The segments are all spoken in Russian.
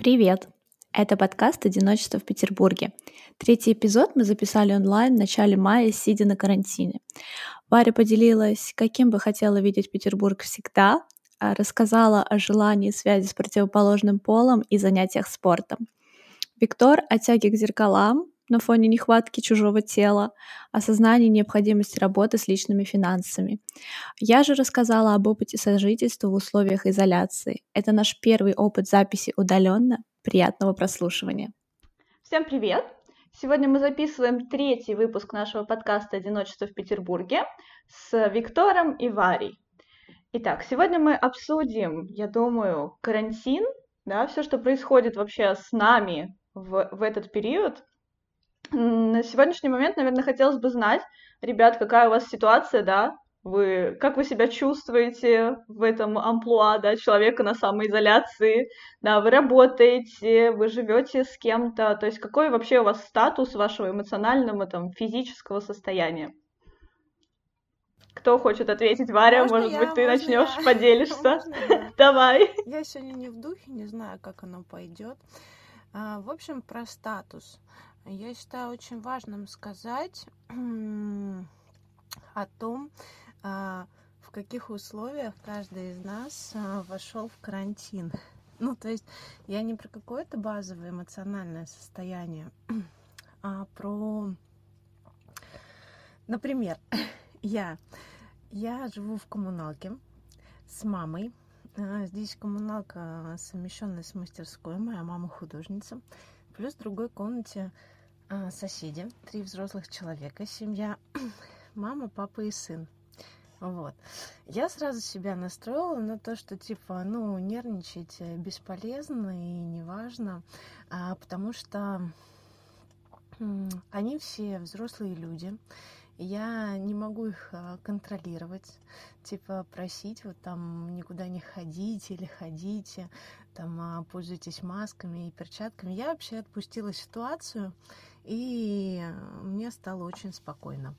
Привет! Это подкаст «Одиночество в Петербурге». Третий эпизод мы записали онлайн в начале мая, сидя на карантине. Варя поделилась, каким бы хотела видеть Петербург всегда, а рассказала о желании связи с противоположным полом и занятиях спортом. Виктор о тяге к зеркалам на фоне нехватки чужого тела, осознании необходимости работы с личными финансами. Я же рассказала об опыте сожительства в условиях изоляции. Это наш первый опыт записи удаленно. Приятного прослушивания. Всем привет! Сегодня мы записываем третий выпуск нашего подкаста «Одиночество в Петербурге» с Виктором и Варей. Итак, сегодня мы обсудим, я думаю, карантин, да, все, что происходит вообще с нами в, в этот период, на сегодняшний момент, наверное, хотелось бы знать, ребят, какая у вас ситуация, да? Вы, как вы себя чувствуете в этом амплуа, да, человека на самоизоляции, да, вы работаете, вы живете с кем-то, то есть какой вообще у вас статус вашего эмоционального, там, физического состояния? Кто хочет ответить? Варя, можно может я, быть, ты начнешь, я? поделишься? Я? Давай. Я сегодня не в духе, не знаю, как оно пойдет. А, в общем, про статус. Я считаю очень важным сказать о том, а, в каких условиях каждый из нас а, вошел в карантин. Ну, то есть я не про какое-то базовое эмоциональное состояние, а про, например, я, я живу в коммуналке с мамой. А, здесь коммуналка совмещенная с мастерской, моя мама художница. Плюс в другой комнате а, соседи, три взрослых человека, семья, мама, папа и сын. Вот. Я сразу себя настроила на то, что типа, ну, нервничать бесполезно и неважно, а, потому что они все взрослые люди. Я не могу их а, контролировать, типа просить вот там никуда не ходить или ходите, там а, пользуйтесь масками и перчатками. Я вообще отпустила ситуацию, и мне стало очень спокойно.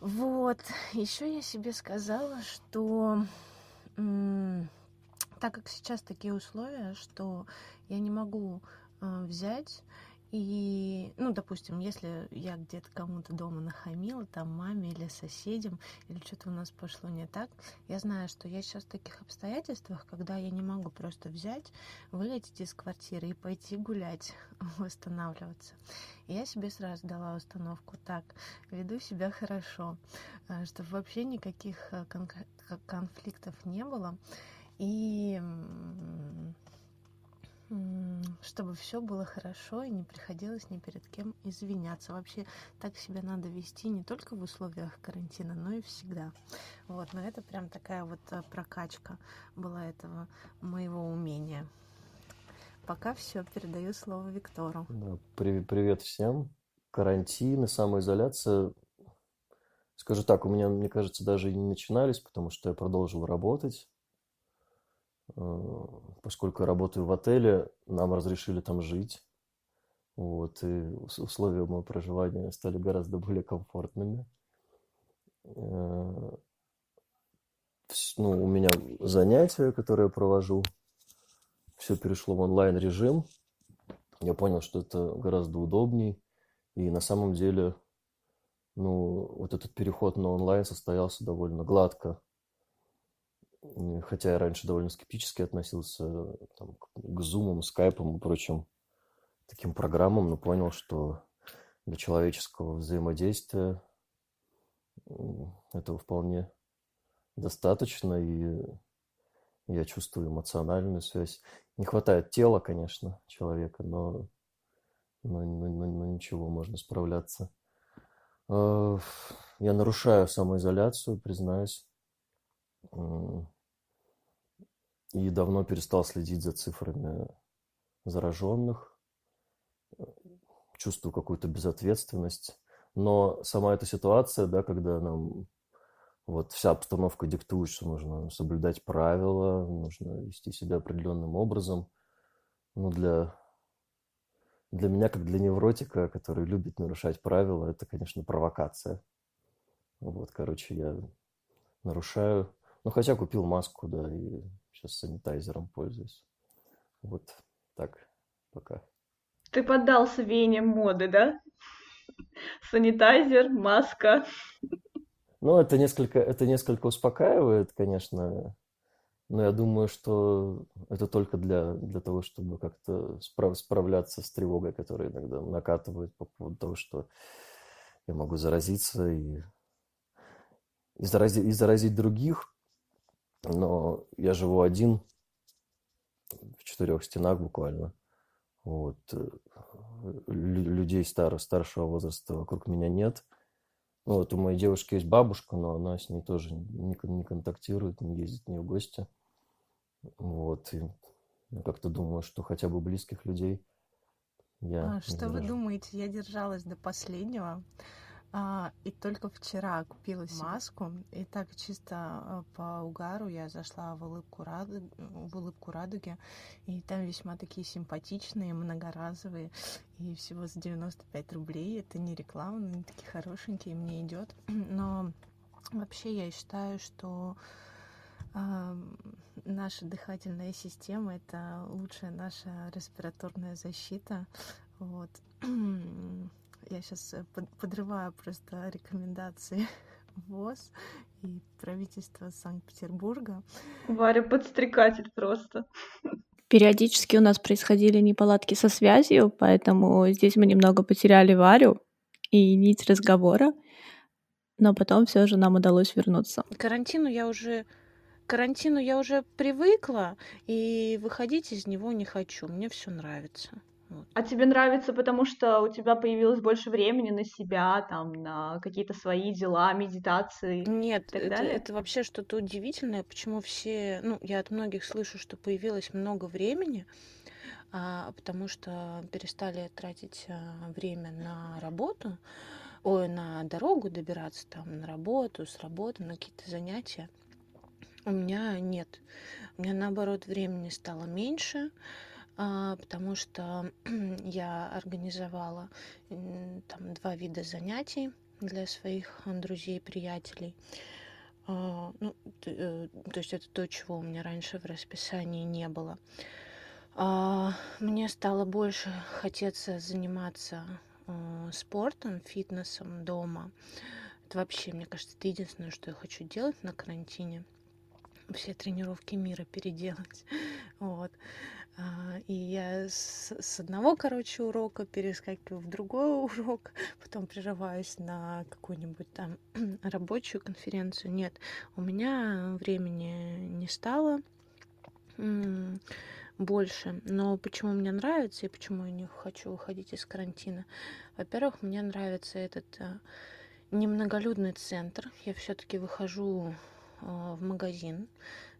Вот, еще я себе сказала, что так как сейчас такие условия, что я не могу взять и, ну, допустим, если я где-то кому-то дома нахамила, там, маме или соседям, или что-то у нас пошло не так, я знаю, что я сейчас в таких обстоятельствах, когда я не могу просто взять, вылететь из квартиры и пойти гулять, восстанавливаться. И я себе сразу дала установку, так, веду себя хорошо, э, чтобы вообще никаких э, конфликтов не было. И чтобы все было хорошо и не приходилось ни перед кем извиняться. Вообще так себя надо вести не только в условиях карантина, но и всегда. Вот, но это прям такая вот э, прокачка была этого моего умения. Пока все, передаю слово Виктору. Да, привет, привет всем. Карантин и самоизоляция, скажу так, у меня, мне кажется, даже и не начинались, потому что я продолжил работать поскольку я работаю в отеле, нам разрешили там жить. Вот, и условия моего проживания стали гораздо более комфортными. Э, ну, у меня занятия, которые я провожу, все перешло в онлайн-режим. Я понял, что это гораздо удобней. И на самом деле, ну, вот этот переход на онлайн состоялся довольно гладко хотя я раньше довольно скептически относился там, к зумам, скайпам и прочим таким программам, но понял, что для человеческого взаимодействия этого вполне достаточно, и я чувствую эмоциональную связь. Не хватает тела, конечно, человека, но, но, но, но, но ничего, можно справляться. Э, я нарушаю самоизоляцию, признаюсь и давно перестал следить за цифрами зараженных, чувствую какую-то безответственность. Но сама эта ситуация, да, когда нам вот вся обстановка диктует, что нужно соблюдать правила, нужно вести себя определенным образом. Ну, для, для меня, как для невротика, который любит нарушать правила, это, конечно, провокация. Вот, короче, я нарушаю. Ну, хотя купил маску, да, и сейчас санитайзером пользуюсь. Вот так, пока. Ты поддался веяниям моды, да? Санитайзер, маска. Ну, это несколько, это несколько успокаивает, конечно, но я думаю, что это только для, для того, чтобы как-то справ, справляться с тревогой, которая иногда накатывает по поводу того, что я могу заразиться и, и, заразить, и заразить других. Но я живу один в четырех стенах буквально. Вот. Э, людей стар, старшего возраста вокруг меня нет. Ну, вот у моей девушки есть бабушка, но она с ней тоже не, не контактирует, не ездит к ней в гости. Вот. И я как-то думаю, что хотя бы близких людей я а, Что вы думаете, я держалась до последнего. А, и только вчера купила маску, и так чисто а, по угару я зашла в улыбку, раду... в улыбку радуги, и там весьма такие симпатичные, многоразовые, и всего за 95 рублей. Это не реклама, но они такие хорошенькие, мне идет. Но вообще я считаю, что э, наша дыхательная система это лучшая наша респираторная защита. Вот. Я сейчас э, подрываю просто рекомендации ВОЗ и правительства Санкт-Петербурга. Варя подстрекатель просто. Периодически у нас происходили неполадки со связью, поэтому здесь мы немного потеряли Варю и нить разговора, но потом все же нам удалось вернуться. К карантину я уже карантину я уже привыкла, и выходить из него не хочу. Мне все нравится. А тебе нравится, потому что у тебя появилось больше времени на себя, там, на какие-то свои дела, медитации? Нет, так это, далее? это вообще что-то удивительное, почему все, ну, я от многих слышу, что появилось много времени, а, потому что перестали тратить а, время на работу, ой, на дорогу добираться, там, на работу, с работы, на какие-то занятия. У меня нет. У меня, наоборот, времени стало меньше, потому что я организовала там два вида занятий для своих друзей и приятелей. А, ну, э, то есть это то, чего у меня раньше в расписании не было. А, мне стало больше хотеться заниматься спортом, фитнесом дома. Это вообще, мне кажется, это единственное, что я хочу делать на карантине. Все тренировки мира переделать. Вот. А, и я с, одного, короче, урока перескакиваю в другой урок, потом прерываюсь на какую-нибудь там рабочую конференцию. Нет, у меня времени не стало больше. Но почему мне нравится и почему я не хочу выходить из карантина? Во-первых, мне нравится этот а, немноголюдный центр. Я все-таки выхожу а, в магазин.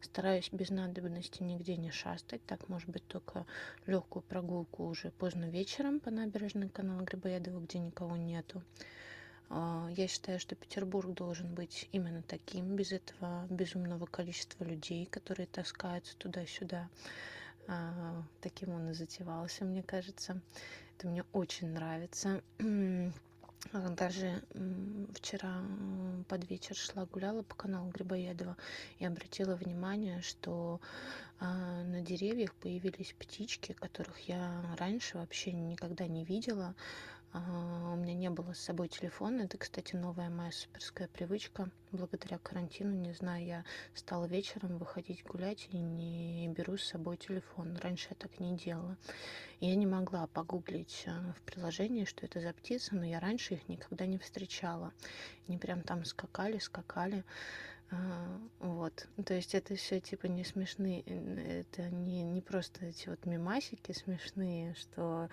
Стараюсь без надобности нигде не шастать. Так, может быть, только легкую прогулку уже поздно вечером по набережной канала Грибоедова, где никого нету. А, я считаю, что Петербург должен быть именно таким, без этого безумного количества людей, которые таскаются туда-сюда. А, таким он и затевался, мне кажется. Это мне очень нравится. Даже вчера под вечер шла гуляла по каналу Грибоедова и обратила внимание, что а, на деревьях появились птички, которых я раньше вообще никогда не видела. А, у меня не было с собой телефона. Это, кстати, новая моя суперская привычка. Благодаря карантину, не знаю, я стала вечером выходить гулять и не беру с собой телефон. Раньше я так не делала. Я не могла погуглить а, в приложении, что это за птицы, но я раньше их никогда не встречала. Они прям там скакали, скакали. А, вот. То есть это все типа не смешные, это не, не просто эти вот мимасики смешные, что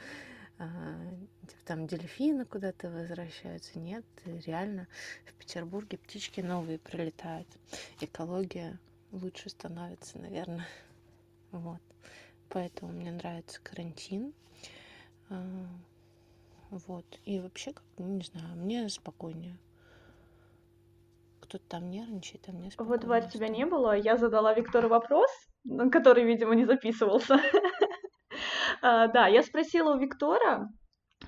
там дельфины куда-то возвращаются. Нет, реально в Петербурге птички новые прилетают. Экология лучше становится, наверное. Вот. Поэтому мне нравится карантин. А, вот. И вообще, как, не знаю, мне спокойнее. Кто-то там нервничает, а мне спокойнее. Вот, Варь, тебя не было. Я задала Виктору вопрос, который, видимо, не записывался. А, да, я спросила у Виктора,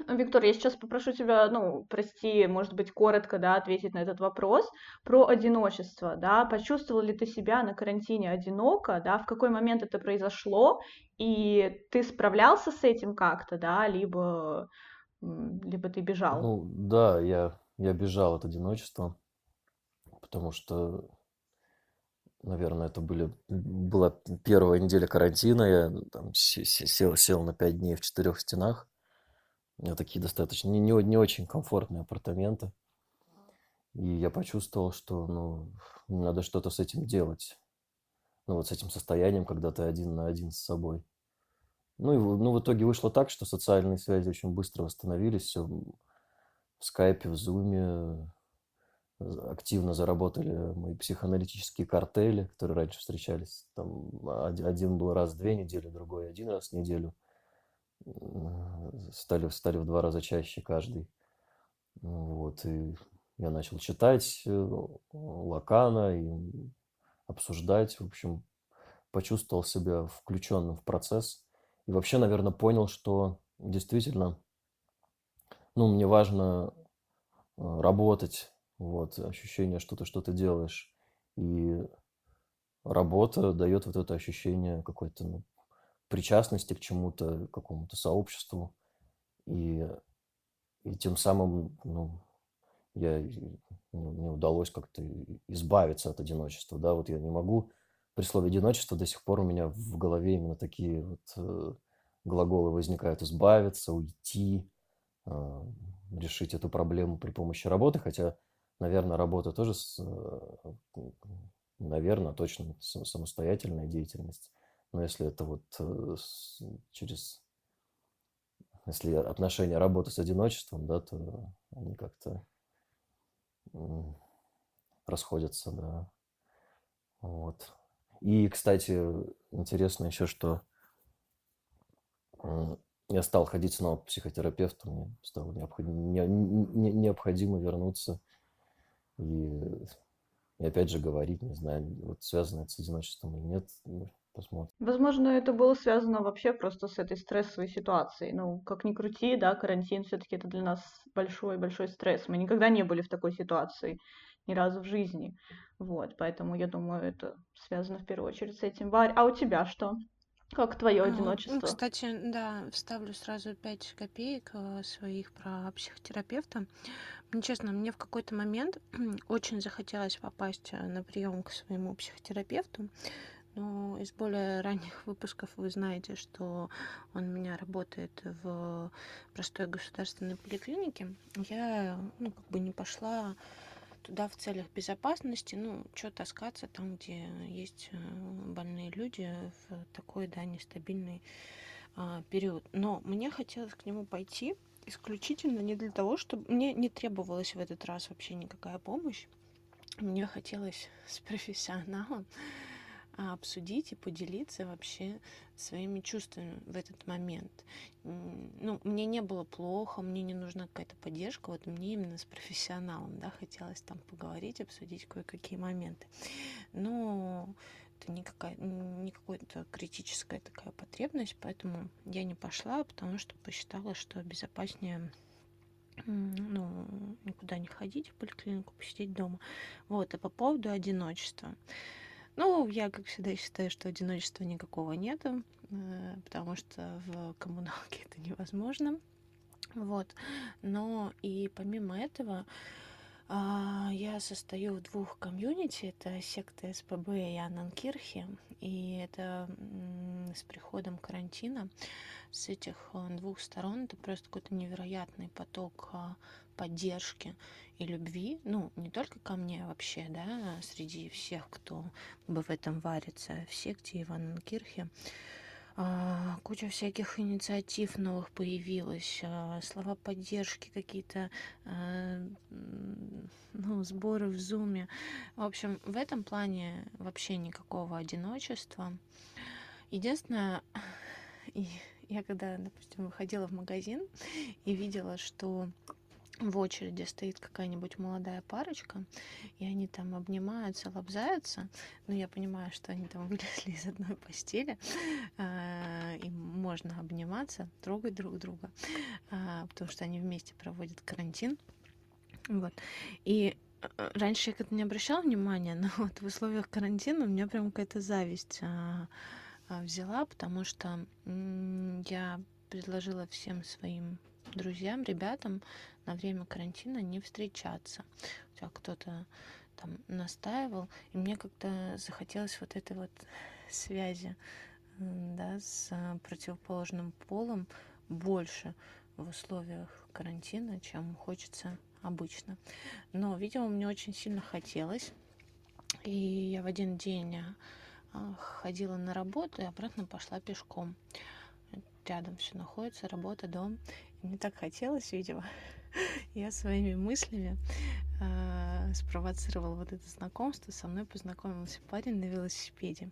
Виктор, я сейчас попрошу тебя, ну, прости, может быть, коротко, да, ответить на этот вопрос про одиночество, да, почувствовал ли ты себя на карантине одиноко, да, в какой момент это произошло, и ты справлялся с этим как-то, да, либо, либо ты бежал? Ну, да, я, я бежал от одиночества, потому что, наверное, это были, была первая неделя карантина, я там сел, сел на пять дней в четырех стенах, у меня такие достаточно не, не, не очень комфортные апартаменты. И я почувствовал, что ну, надо что-то с этим делать. Ну, вот с этим состоянием, когда ты один на один с собой. Ну, и ну, в итоге вышло так, что социальные связи очень быстро восстановились. Все в скайпе, в зуме активно заработали мои психоаналитические картели, которые раньше встречались. Там один был раз в две недели, другой один раз в неделю стали, стали в два раза чаще каждый. Вот, и я начал читать э, Лакана и обсуждать, в общем, почувствовал себя включенным в процесс. И вообще, наверное, понял, что действительно, ну, мне важно э, работать, вот, ощущение, что ты что-то делаешь. И работа дает вот это ощущение какой-то ну, причастности к чему-то, к какому-то сообществу. И, и тем самым ну, я, ну, мне удалось как-то избавиться от одиночества. Да? Вот я не могу, при слове одиночество до сих пор у меня в голове именно такие вот э, глаголы возникают избавиться, уйти, э, решить эту проблему при помощи работы, хотя, наверное, работа тоже, с, э, наверное, точно самостоятельная деятельность. Но если это вот э, через... Если отношения работы с одиночеством, да, то они как-то расходятся, да. Вот. И, кстати, интересно еще, что я стал ходить снова к психотерапевту, мне стало необходимо, не, не, необходимо вернуться и, и опять же говорить, не знаю, вот связано это с одиночеством или нет, посмотрим. Возможно, это было связано вообще просто с этой стрессовой ситуацией. Ну, как ни крути, да, карантин все-таки это для нас большой-большой стресс. Мы никогда не были в такой ситуации ни разу в жизни. Вот, поэтому я думаю, это связано в первую очередь с этим. Варь, а у тебя что? Как твое А, одиночество? Ну, кстати, да, вставлю сразу пять копеек э, своих про психотерапевта. Мне честно, мне в какой-то момент очень захотелось попасть э, на прием к своему психотерапевту. Но из более ранних выпусков вы знаете, что он у меня работает в простой государственной поликлинике. Я, ну, как бы не пошла туда в целях безопасности, ну, что таскаться там, где есть э, больные люди в такой, да, нестабильный а, период. Но мне хотелось к нему пойти исключительно не для того, чтобы... Мне не требовалась в этот раз вообще никакая помощь. Мне хотелось с профессионалом а, обсудить и поделиться вообще своими чувствами в этот момент. Ну, мне не было плохо, мне не нужна какая-то поддержка, вот мне именно с профессионалом, да, хотелось там поговорить, обсудить кое-какие моменты. Но это не, какая, не какая-то критическая такая потребность, поэтому я не пошла, потому что посчитала, что безопаснее ну, никуда не ходить в поликлинику, посидеть дома. Вот, а по поводу одиночества. Ну, я, как всегда, считаю, что одиночества никакого нету, э, потому что в коммуналке это невозможно. Вот. Но и помимо этого, а, я состою в двух комьюнити. Это секта СПБ и Ананкирхи. И это с приходом карантина с этих э, двух сторон это просто какой-то невероятный поток а, поддержки и любви, ну, не только ко мне вообще, да, среди всех, кто бы в этом варится, в секте Ивана-Кирхе. А, куча всяких инициатив новых появилась, а, слова поддержки какие-то, а, ну, сборы в зуме. В общем, в этом плане вообще никакого одиночества. Единственное, я когда, допустим, выходила в магазин и видела, что в очереди стоит какая-нибудь молодая парочка, и они там обнимаются, лобзаются, но я понимаю, что они там вылезли из одной постели, а, и можно обниматься, трогать друг друга, а, потому что они вместе проводят карантин. Вот. И э, раньше я как-то не обращала внимания, но вот в условиях карантина у меня прям какая-то зависть а, взяла, потому что я предложила всем своим друзьям, ребятам на время карантина не встречаться. Хотя кто-то там настаивал, и мне как-то захотелось вот этой вот связи да, с противоположным полом больше в условиях карантина, чем хочется обычно. Но, видимо, мне очень сильно хотелось. И я в один день а, ходила на работу и обратно пошла пешком. Рядом все находится, работа, дом. И мне так хотелось, видимо, я своими мыслями э, спровоцировала вот это знакомство. Со мной познакомился парень на велосипеде.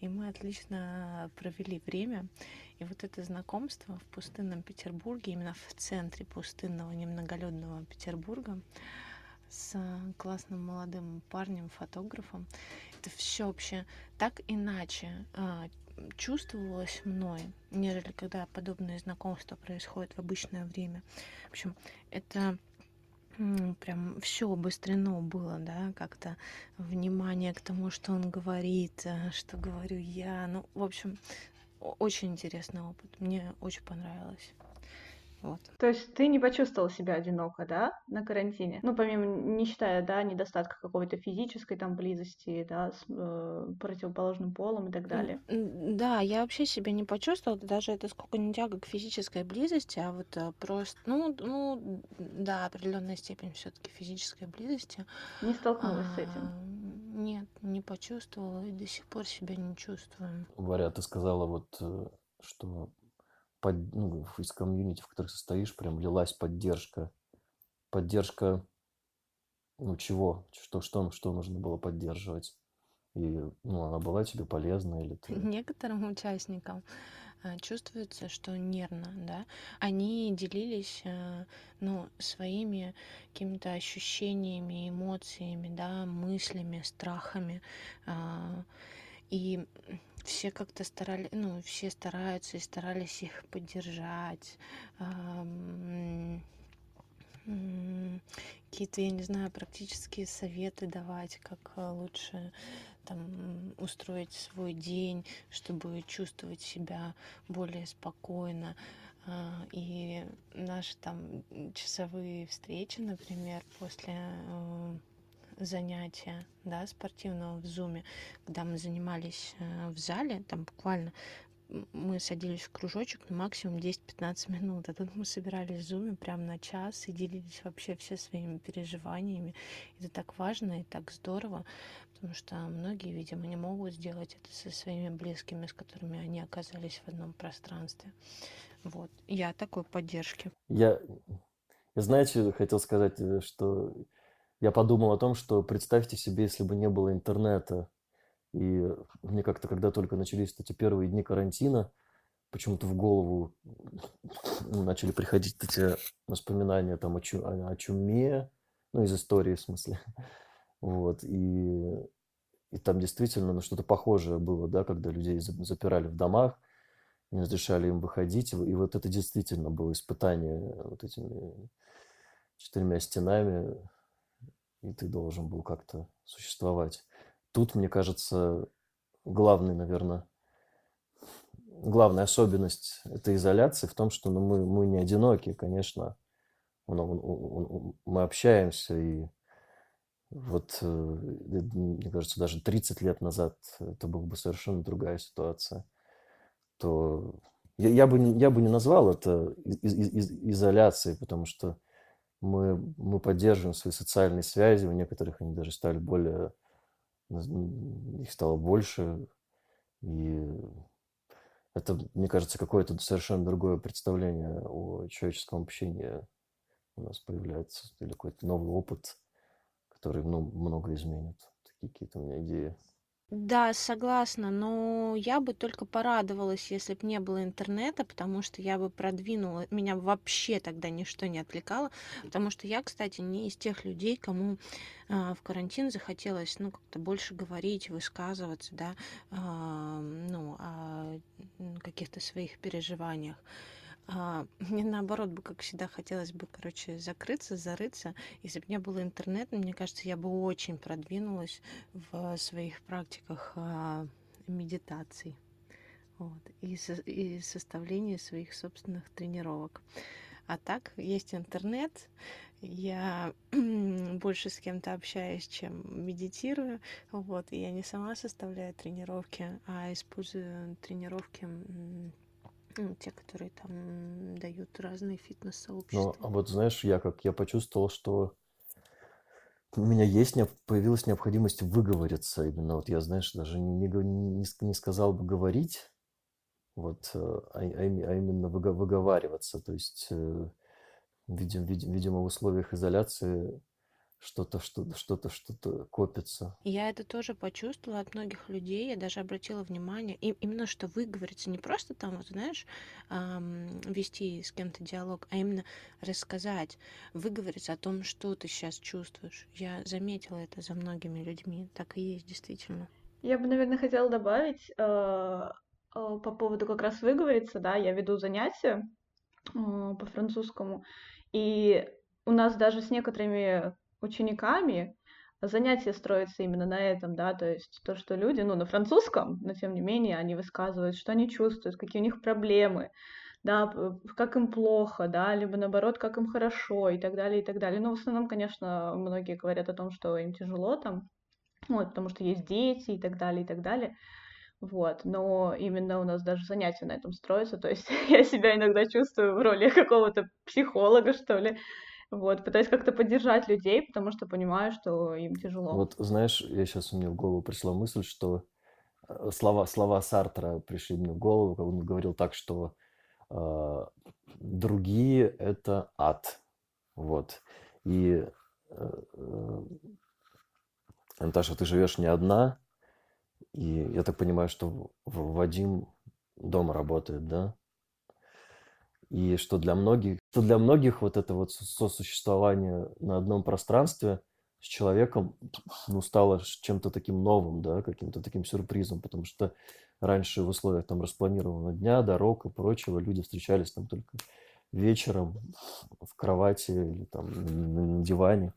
И мы отлично провели время. И вот это знакомство в пустынном Петербурге, именно в центре пустынного немноголюдного Петербурга, с классным молодым парнем, фотографом, это все вообще так иначе а, чувствовалось мной, нежели когда подобные знакомства происходят в обычное время. В общем, это прям все обострено было, да, как-то внимание к тому, что он говорит, э, что говорю я. Ну, в общем, очень интересный опыт. Мне очень понравилось. Вот. То есть ты не почувствовал себя одиноко, да, на карантине? Ну, помимо, не считая, да, недостатка какой-то физической там близости, да, с э, противоположным полом и так далее. Да, я вообще себя не почувствовала, даже это сколько не тяга к физической близости, а вот а, просто, ну, ну, да, определенная степень все-таки физической близости. Не столкнулась а, с этим? Нет, не почувствовала и до сих пор себя не чувствую. Варя, ты сказала вот, э, что под, ну, из комьюнити, в которых состоишь, прям лилась поддержка. Поддержка, ну, чего? Что, что, что нужно было поддерживать? И, ну, она была тебе полезна или ты... Некоторым участникам э, чувствуется, что нервно, да, они делились, э, ну, своими какими-то ощущениями, эмоциями, да, мыслями, страхами, а, и все как-то старались, ну, все стараются и старались их поддержать. Какие-то, я не знаю, практические советы давать, как э, лучше там устроить свой день, чтобы чувствовать себя более спокойно. А, и наши там часовые встречи, например, после э, занятия, да, спортивного в зуме, когда мы занимались э, в зале, там буквально мы садились в кружочек на максимум 10-15 минут, а тут мы собирались в зуме прям на час и делились вообще все своими переживаниями. Это так важно и так здорово, потому что многие, видимо, не могут сделать это со своими близкими, с которыми они оказались в одном пространстве. Вот. Я такой поддержки. Я, я знаете, хотел сказать, э, что я подумал о том, что представьте себе, если бы не было интернета, и мне как-то, когда только начались эти первые дни карантина, почему-то в голову начали приходить эти воспоминания там о, чу, о, чуме, ну, из истории в смысле. Вот, и, и там действительно ну, что-то похожее было, да, когда людей запирали в домах, не разрешали им выходить, и вот это действительно было испытание вот этими четырьмя стенами, и ты должен был как-то существовать. Тут, мне кажется, главный, наверное, главная особенность этой изоляции в том, что ну, мы, мы не одиноки, конечно. Мы общаемся, и вот, э, мне кажется, даже 30 лет назад это была бы совершенно другая ситуация. То я, я, бы, я бы не назвал это из, из, из, изоляцией, потому что мы, мы поддерживаем свои социальные связи, у некоторых они даже стали более, их стало больше, и это, мне кажется, какое-то совершенно другое представление о человеческом общении у нас появляется, или какой-то новый опыт, который ну, много изменит. Такие какие-то у меня идеи. Да, согласна, но я бы только порадовалась, если бы не было интернета, потому что я бы продвинула, меня вообще тогда ничто не отвлекало, потому что я, кстати, не из тех людей, кому а, в карантин захотелось, ну, как-то больше говорить, высказываться, да, а, ну, о каких-то своих переживаниях. А, мне наоборот бы, как всегда, хотелось бы, короче, закрыться, зарыться. Если бы не было интернета, мне кажется, я бы очень продвинулась в своих практиках а, медитаций вот, и, со, и составлении своих собственных тренировок. А так, есть интернет, я больше с кем-то общаюсь, чем медитирую, вот, и я не сама составляю тренировки, а использую тренировки ну, те, которые там дают разные фитнес-сообщества. Ну, а вот знаешь, я как я почувствовал, что у меня есть, появилась необходимость выговориться. Именно вот я, знаешь, даже не, не, не сказал бы говорить, вот, э, а, а, а именно выговариваться. То есть, э, видим, видим, видимо, в условиях изоляции что-то, что-то, что-то, что-то копится. Я это тоже почувствовала от многих людей, я даже обратила внимание, и именно что вы говорите, не просто там, вот, знаешь, эм, вести с кем-то диалог, а именно рассказать, выговориться о том, что ты сейчас чувствуешь. Я заметила это за многими людьми, так и есть действительно. Я бы, наверное, хотела добавить э, э, по поводу как раз выговориться, да, я веду занятия э, по французскому, и у нас даже с некоторыми учениками занятия строятся именно на этом, да, то есть то, что люди, ну, на французском, но тем не менее они высказывают, что они чувствуют, какие у них проблемы, да, как им плохо, да, либо наоборот, как им хорошо и так далее, и так далее. Но в основном, конечно, многие говорят о том, что им тяжело там, вот, потому что есть дети и так далее, и так далее. Вот, но именно у нас даже занятия на этом строятся, то есть я себя иногда чувствую в роли какого-то психолога, что ли, вот, пытаюсь как-то поддержать людей, потому что понимаю, что им тяжело. Вот, знаешь, я сейчас у меня в голову пришла мысль, что э, слова, слова Сартра пришли мне в голову, как он говорил так, что э, другие — это ад. Вот. И, э, э, Наташа, ты живешь не одна, и я так понимаю, что Вадим дома работает, да? И что для многих, что для многих вот это вот сосуществование на одном пространстве с человеком ну, стало чем-то таким новым, да, каким-то таким сюрпризом, потому что раньше в условиях там распланированного дня, дорог и прочего люди встречались там только вечером в кровати или там на диване,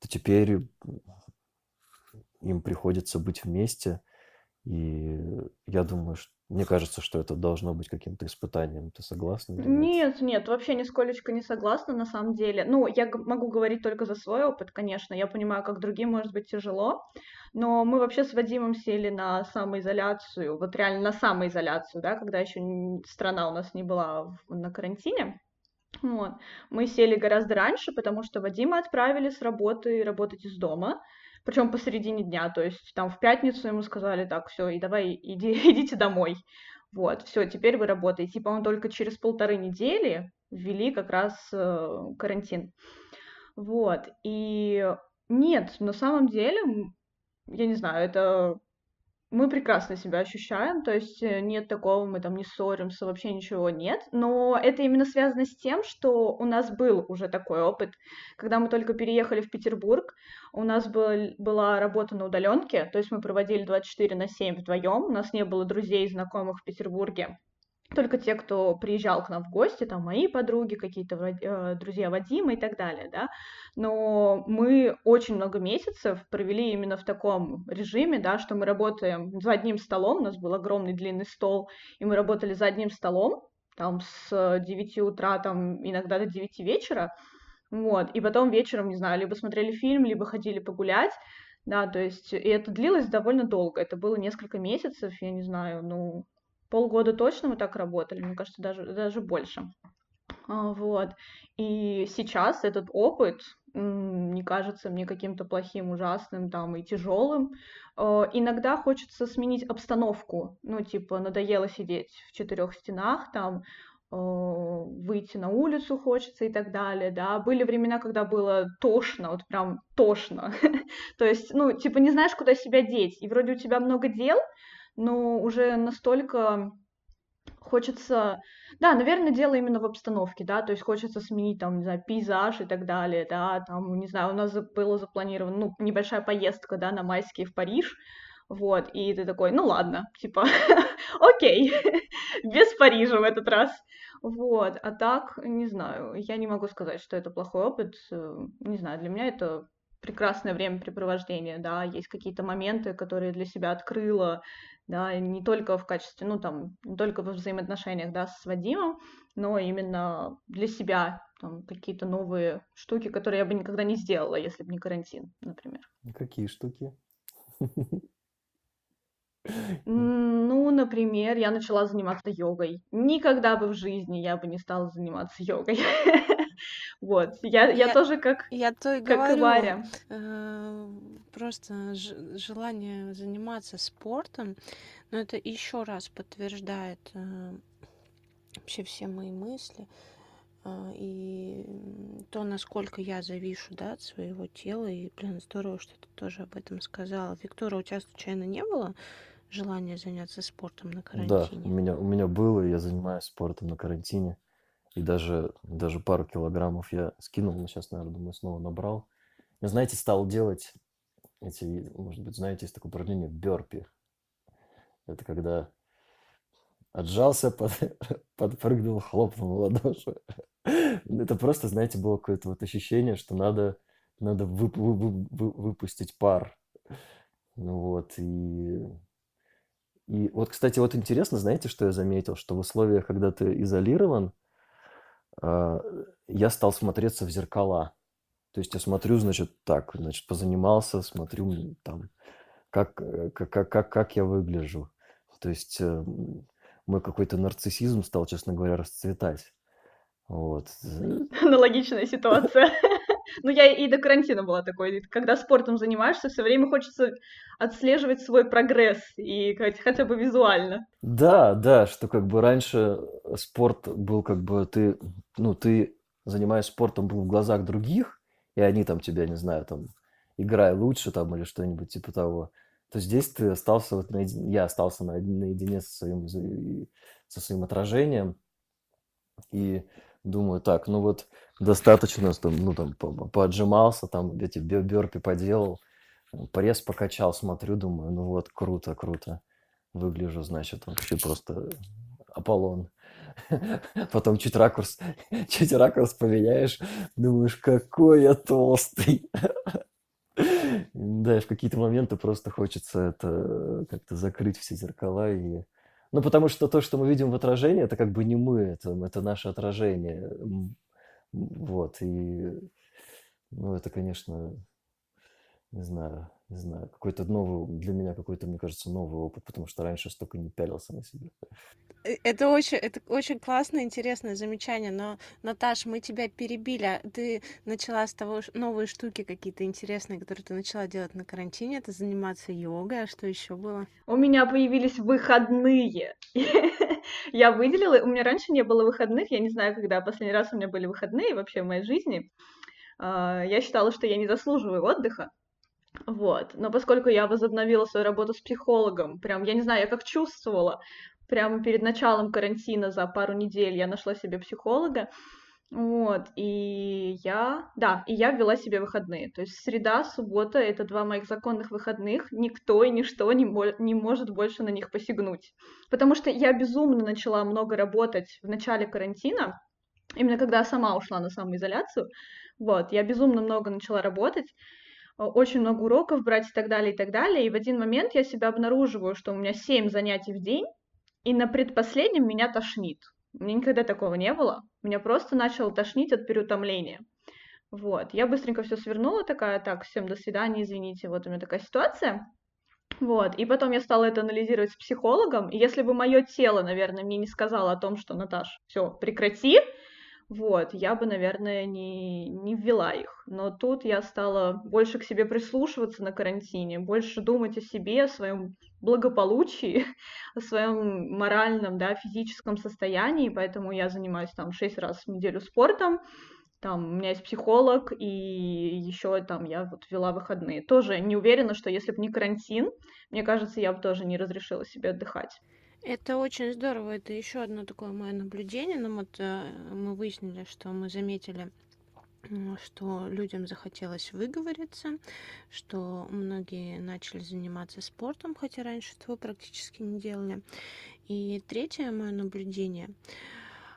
то теперь им приходится быть вместе. И я думаю, что мне кажется, что это должно быть каким-то испытанием. Ты согласна? Нет, нет, вообще нисколечко не согласна на самом деле. Ну, я могу говорить только за свой опыт, конечно. Я понимаю, как другим может быть тяжело. Но мы вообще с Вадимом сели на самоизоляцию, вот реально на самоизоляцию, да, когда еще страна у нас не была на карантине. Вот. Мы сели гораздо раньше, потому что Вадима отправили с работы работать из дома причем посередине дня, то есть там в пятницу ему сказали, так, все, и давай иди, идите домой. Вот, все, теперь вы работаете. И, по-моему, только через полторы недели ввели как раз э, карантин. Вот, и нет, на самом деле, я не знаю, это мы прекрасно себя ощущаем, то есть э, нет такого, мы там не ссоримся, вообще ничего нет, но это именно связано с тем, что у нас был уже такой опыт, когда мы только переехали в Петербург, у нас был, была работа на удаленке, то есть мы проводили 24 на 7 вдвоем, у нас не было друзей и знакомых в Петербурге, только те, кто приезжал к нам в гости, там мои подруги, какие-то э, друзья Вадима и так далее, да, но мы очень много месяцев провели именно в таком режиме, да, что мы работаем за одним столом, у нас был огромный длинный стол, и мы работали за одним столом, там с 9 утра, там иногда до 9 вечера, вот, и потом вечером, не знаю, либо смотрели фильм, либо ходили погулять, да, то есть, и это длилось довольно долго, это было несколько месяцев, я не знаю, ну, полгода точно мы так работали, мне кажется, даже, даже больше. А, вот. И сейчас этот опыт не кажется мне каким-то плохим, ужасным там и тяжелым. А, иногда хочется сменить обстановку. Ну, типа, надоело сидеть в четырех стенах, там выйти на улицу хочется и так далее, да. Были времена, когда было тошно, вот прям тошно. То есть, ну, типа не знаешь, куда себя деть. И вроде у тебя много дел, но уже настолько хочется... Да, наверное, дело именно в обстановке, да, то есть хочется сменить там, не знаю, пейзаж и так далее, да, там, не знаю, у нас было запланировано, ну, небольшая поездка, да, на майские в Париж, вот, и ты такой, ну ладно, типа, окей, без Парижа в этот раз, вот, а так, не знаю, я не могу сказать, что это плохой опыт, э, не знаю, для меня это прекрасное времяпрепровождение, да, есть какие-то моменты, которые для себя открыла, да, не только в качестве, ну, там, не только во взаимоотношениях, да, с Вадимом, но именно для себя, там, какие-то новые штуки, которые я бы никогда не сделала, если бы не карантин, например. Какие штуки? Ну, например, я начала заниматься йогой. Никогда бы в жизни я бы не стала заниматься йогой. Вот, я, я, я тоже как, я то и как говорю, Варя. Э, просто желание заниматься спортом, но это еще раз подтверждает э, вообще все мои мысли э, и то, насколько я завишу да, от своего тела. И, блин, здорово, что ты тоже об этом сказала. Виктория, у тебя случайно не было желания заняться спортом на Да, у меня, у меня было, и я занимаюсь спортом на карантине. И даже, даже пару килограммов я скинул, но сейчас, наверное, думаю, снова набрал. Я, знаете, стал делать эти, может быть, знаете, есть такое упражнение бёрпи. Это когда отжался, под, подпрыгнул, хлопнул в ладоши. Это просто, знаете, было какое-то вот ощущение, что надо, надо вып, вып, вып, выпустить пар. Ну вот, и и вот, кстати, вот интересно, знаете, что я заметил, что в условиях, когда ты изолирован, я стал смотреться в зеркала. То есть я смотрю, значит, так, значит, позанимался, смотрю там, как, э, как, как, как я выгляжу. То есть э, мой какой-то нарциссизм стал, честно говоря, расцветать. Вот. Аналогичная ситуация. Ну, я и до карантина была такой. Когда спортом занимаешься, все время хочется отслеживать свой прогресс и хотя бы визуально. Да, да, что как бы раньше спорт был как бы ты, ну, ты занимаясь спортом был в глазах других, и они там тебя, не знаю, там, играй лучше там или что-нибудь типа того, то здесь ты остался вот наедине, я остался наедине со своим, со своим отражением, и думаю, так, ну вот достаточно, там, ну там поотжимался, там эти бёрпи поделал, пресс покачал, смотрю, думаю, ну вот круто, круто, выгляжу, значит, вообще просто Аполлон. Потом чуть ракурс, чуть ракурс поменяешь, думаешь, какой я толстый. Да, и в какие-то моменты просто хочется это как-то закрыть все зеркала и ну, потому что то, что мы видим в отражении, это как бы не мы, это, это наше отражение. Вот, и, ну, это, конечно, не знаю, не знаю, какой-то новый, для меня какой-то, мне кажется, новый опыт, потому что раньше столько не пялился на себя. Э, это очень, это очень классное, интересное замечание, но, Наташ, мы тебя перебили. А ты начала с того, новые штуки какие-то интересные, которые ты начала делать на карантине, это заниматься йогой, а что еще было? У меня появились выходные. Я выделила, у меня раньше не было выходных, я не знаю, когда последний раз у меня были выходные вообще в моей жизни. А, я считала, что я не заслуживаю отдыха, вот. Но поскольку я возобновила свою работу с психологом, прям, я не знаю, я как чувствовала, прямо перед началом карантина за пару недель я нашла себе психолога, вот, и я, да, и я ввела себе выходные. То есть среда, суббота — это два моих законных выходных, никто и ничто не, мо- не может больше на них посягнуть. Потому что я безумно начала много работать в начале карантина, именно когда сама ушла на самоизоляцию, вот, я безумно много начала работать, очень много уроков брать и так далее, и так далее. И в один момент я себя обнаруживаю, что у меня 7 занятий в день, и на предпоследнем меня тошнит. Меня никогда такого не было. Меня просто начало тошнить от переутомления. Вот. Я быстренько все свернула, такая, так, всем до свидания, извините, вот у меня такая ситуация. Вот. И потом я стала это анализировать с психологом. И если бы мое тело, наверное, мне не сказало о том, что, Наташ, все, прекрати, вот, я бы, наверное, не, не ввела их. Но тут я стала больше к себе прислушиваться на карантине, больше думать о себе, о своем благополучии, о своем моральном, да, физическом состоянии, поэтому я занимаюсь там шесть раз в неделю спортом, там у меня есть психолог, и еще там я вот вела выходные. Тоже не уверена, что если бы не карантин, мне кажется, я бы тоже не разрешила себе отдыхать. Это очень здорово. Это еще одно такое мое наблюдение. Но вот э, мы выяснили, что мы заметили что людям захотелось выговориться, что многие начали заниматься спортом, хотя раньше этого практически не делали. И третье мое наблюдение.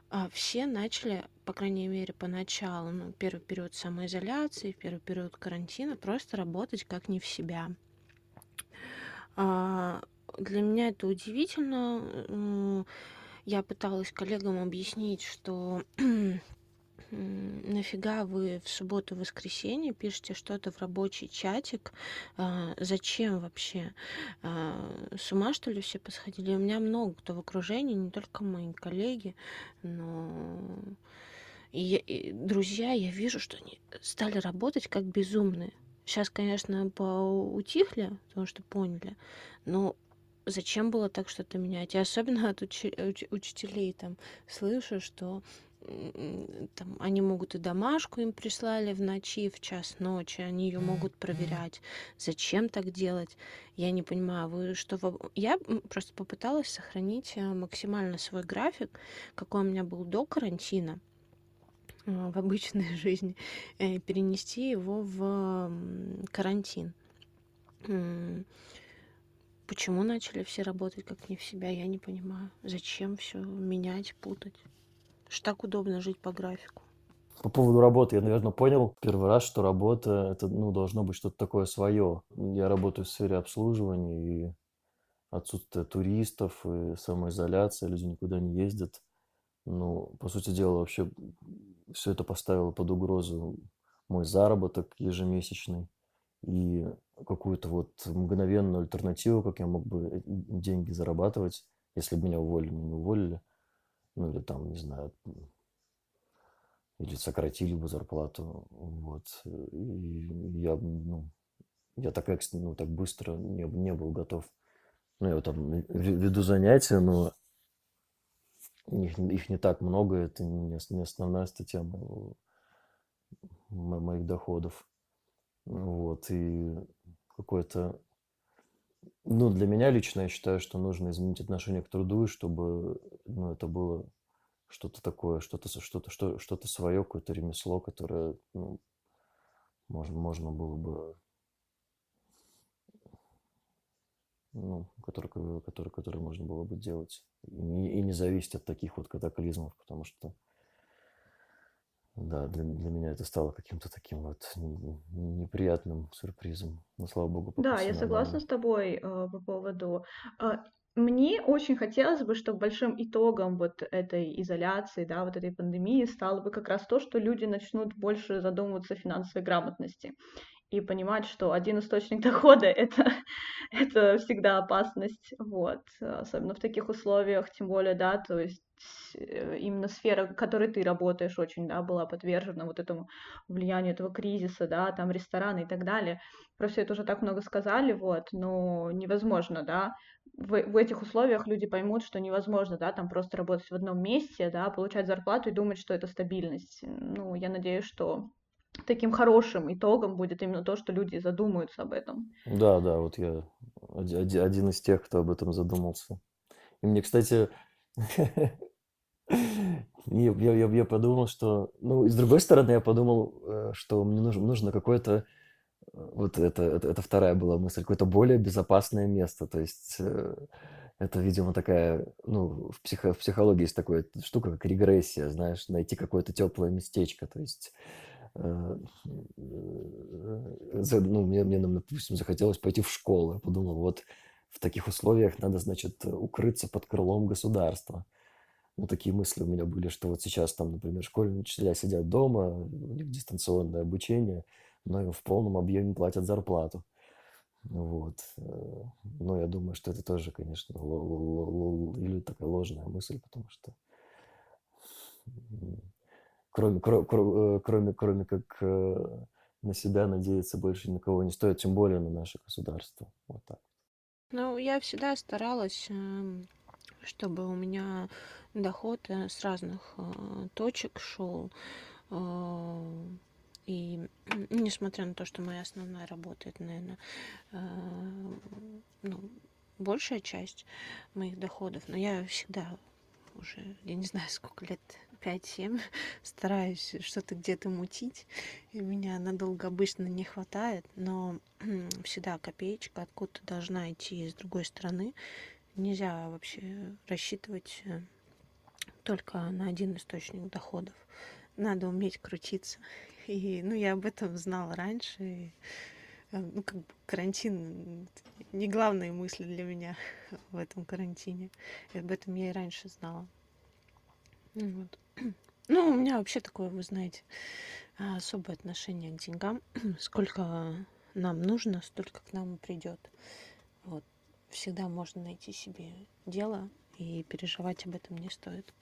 А, все начали, по крайней мере, поначалу, ну, первый период самоизоляции, первый период карантина, просто работать как не в себя. А, для меня это удивительно. Я пыталась коллегам объяснить, что нафига вы в субботу воскресенье пишете что-то в рабочий чатик? А, зачем вообще? А, с ума что ли все посходили? У меня много кто в окружении не только мои коллеги но и, и друзья я вижу что они стали работать как безумные сейчас конечно поутихли потому что поняли но зачем было так что-то менять? И особенно от уч- уч- учителей там слышу, что там, они могут и домашку им прислали в ночи, в час ночи, они ее могут проверять. Зачем так делать? Я не понимаю, вы что... Я просто попыталась сохранить э, максимально свой график, какой у меня был до карантина э, в обычной жизни, э, перенести его в карантин. Почему начали все работать как не в себя, я не понимаю. Зачем все менять, путать? Что так удобно жить по графику. По поводу работы я, наверное, понял первый раз, что работа это ну, должно быть что-то такое свое. Я работаю в сфере обслуживания, и отсутствие туристов, и самоизоляция, люди никуда не ездят. Ну, по сути дела, вообще все это поставило под угрозу мой заработок ежемесячный и какую-то вот мгновенную альтернативу, как я мог бы деньги зарабатывать, если бы меня уволили, не уволили ну или там, не знаю, или сократили бы зарплату, вот, и я, ну, я так, ну, так быстро не, не был готов. Ну, я там веду занятия, но их, их не так много, это не, основная статья моих доходов. Вот, и какой-то ну, для меня лично я считаю, что нужно изменить отношение к труду, чтобы ну, это было что-то такое, что-то что-то что, что-то свое, какое-то ремесло, которое ну, можно, можно было бы ну, который, который, который можно было бы делать. И и не зависеть от таких вот катаклизмов, потому что да, для, для меня это стало каким-то таким вот неприятным сюрпризом. Но слава богу, Да, я согласна с тобой э, по поводу. Э, мне очень хотелось бы, чтобы большим итогом вот этой изоляции, да, вот этой пандемии стало бы как раз то, что люди начнут больше задумываться о финансовой грамотности и понимать, что один источник дохода это, это всегда опасность, вот, особенно в таких условиях, тем более, да, то есть э, именно сфера, в которой ты работаешь, очень, да, была подвержена вот этому влиянию этого кризиса, да, там рестораны и так далее. Про все это уже так много сказали, вот, но невозможно, да, в, в этих условиях люди поймут, что невозможно, да, там просто работать в одном месте, да, получать зарплату и думать, что это стабильность. Ну, я надеюсь, что таким хорошим итогом будет именно то, что люди задумаются об этом. Да, да, вот я один из тех, кто об этом задумался. И мне, кстати, я, я, я подумал, что... Ну, и с другой стороны, я подумал, э, что мне нужно, нужно какое-то... Э, вот это, это, это вторая была мысль, какое-то более безопасное место. То есть э, это, видимо, такая... Ну, в, психо, в психологии есть такая штука, как регрессия, знаешь, найти какое-то теплое местечко. То есть ну, мне, мне, допустим, захотелось пойти в школу. Я подумал, вот в таких условиях надо, значит, укрыться под крылом государства. Ну, такие мысли у меня были, что вот сейчас там, например, школьные учителя сидят дома, у них дистанционное обучение, но им в полном объеме платят зарплату. Вот. Э, но я думаю, что это тоже, конечно, или такая ложная мысль, потому что кроме, кроме, кроме, кроме как на себя надеяться больше на кого не стоит, тем более на наше государство. Вот так. Ну, я всегда старалась, эм, чтобы у меня доход э, с разных э, точек шел. Э, и несмотря на то, что моя основная работа, это, наверное, ну, большая часть моих доходов, но я всегда уже, я не знаю, сколько лет, 5-7, стараюсь что-то где-то мутить, и меня надолго обычно не хватает, но всегда копеечка откуда-то должна идти с другой стороны. Нельзя вообще рассчитывать э, только на один источник доходов. Надо уметь крутиться. И, ну, я об этом знала раньше. И, э, ну, как бы карантин не главные мысли для меня в этом карантине. И об этом я и раньше знала. Вот. Ну, у меня вообще такое, вы знаете, особое отношение к деньгам. Сколько нам нужно, столько к нам и придет. Всегда можно найти себе дело, и переживать об этом не стоит.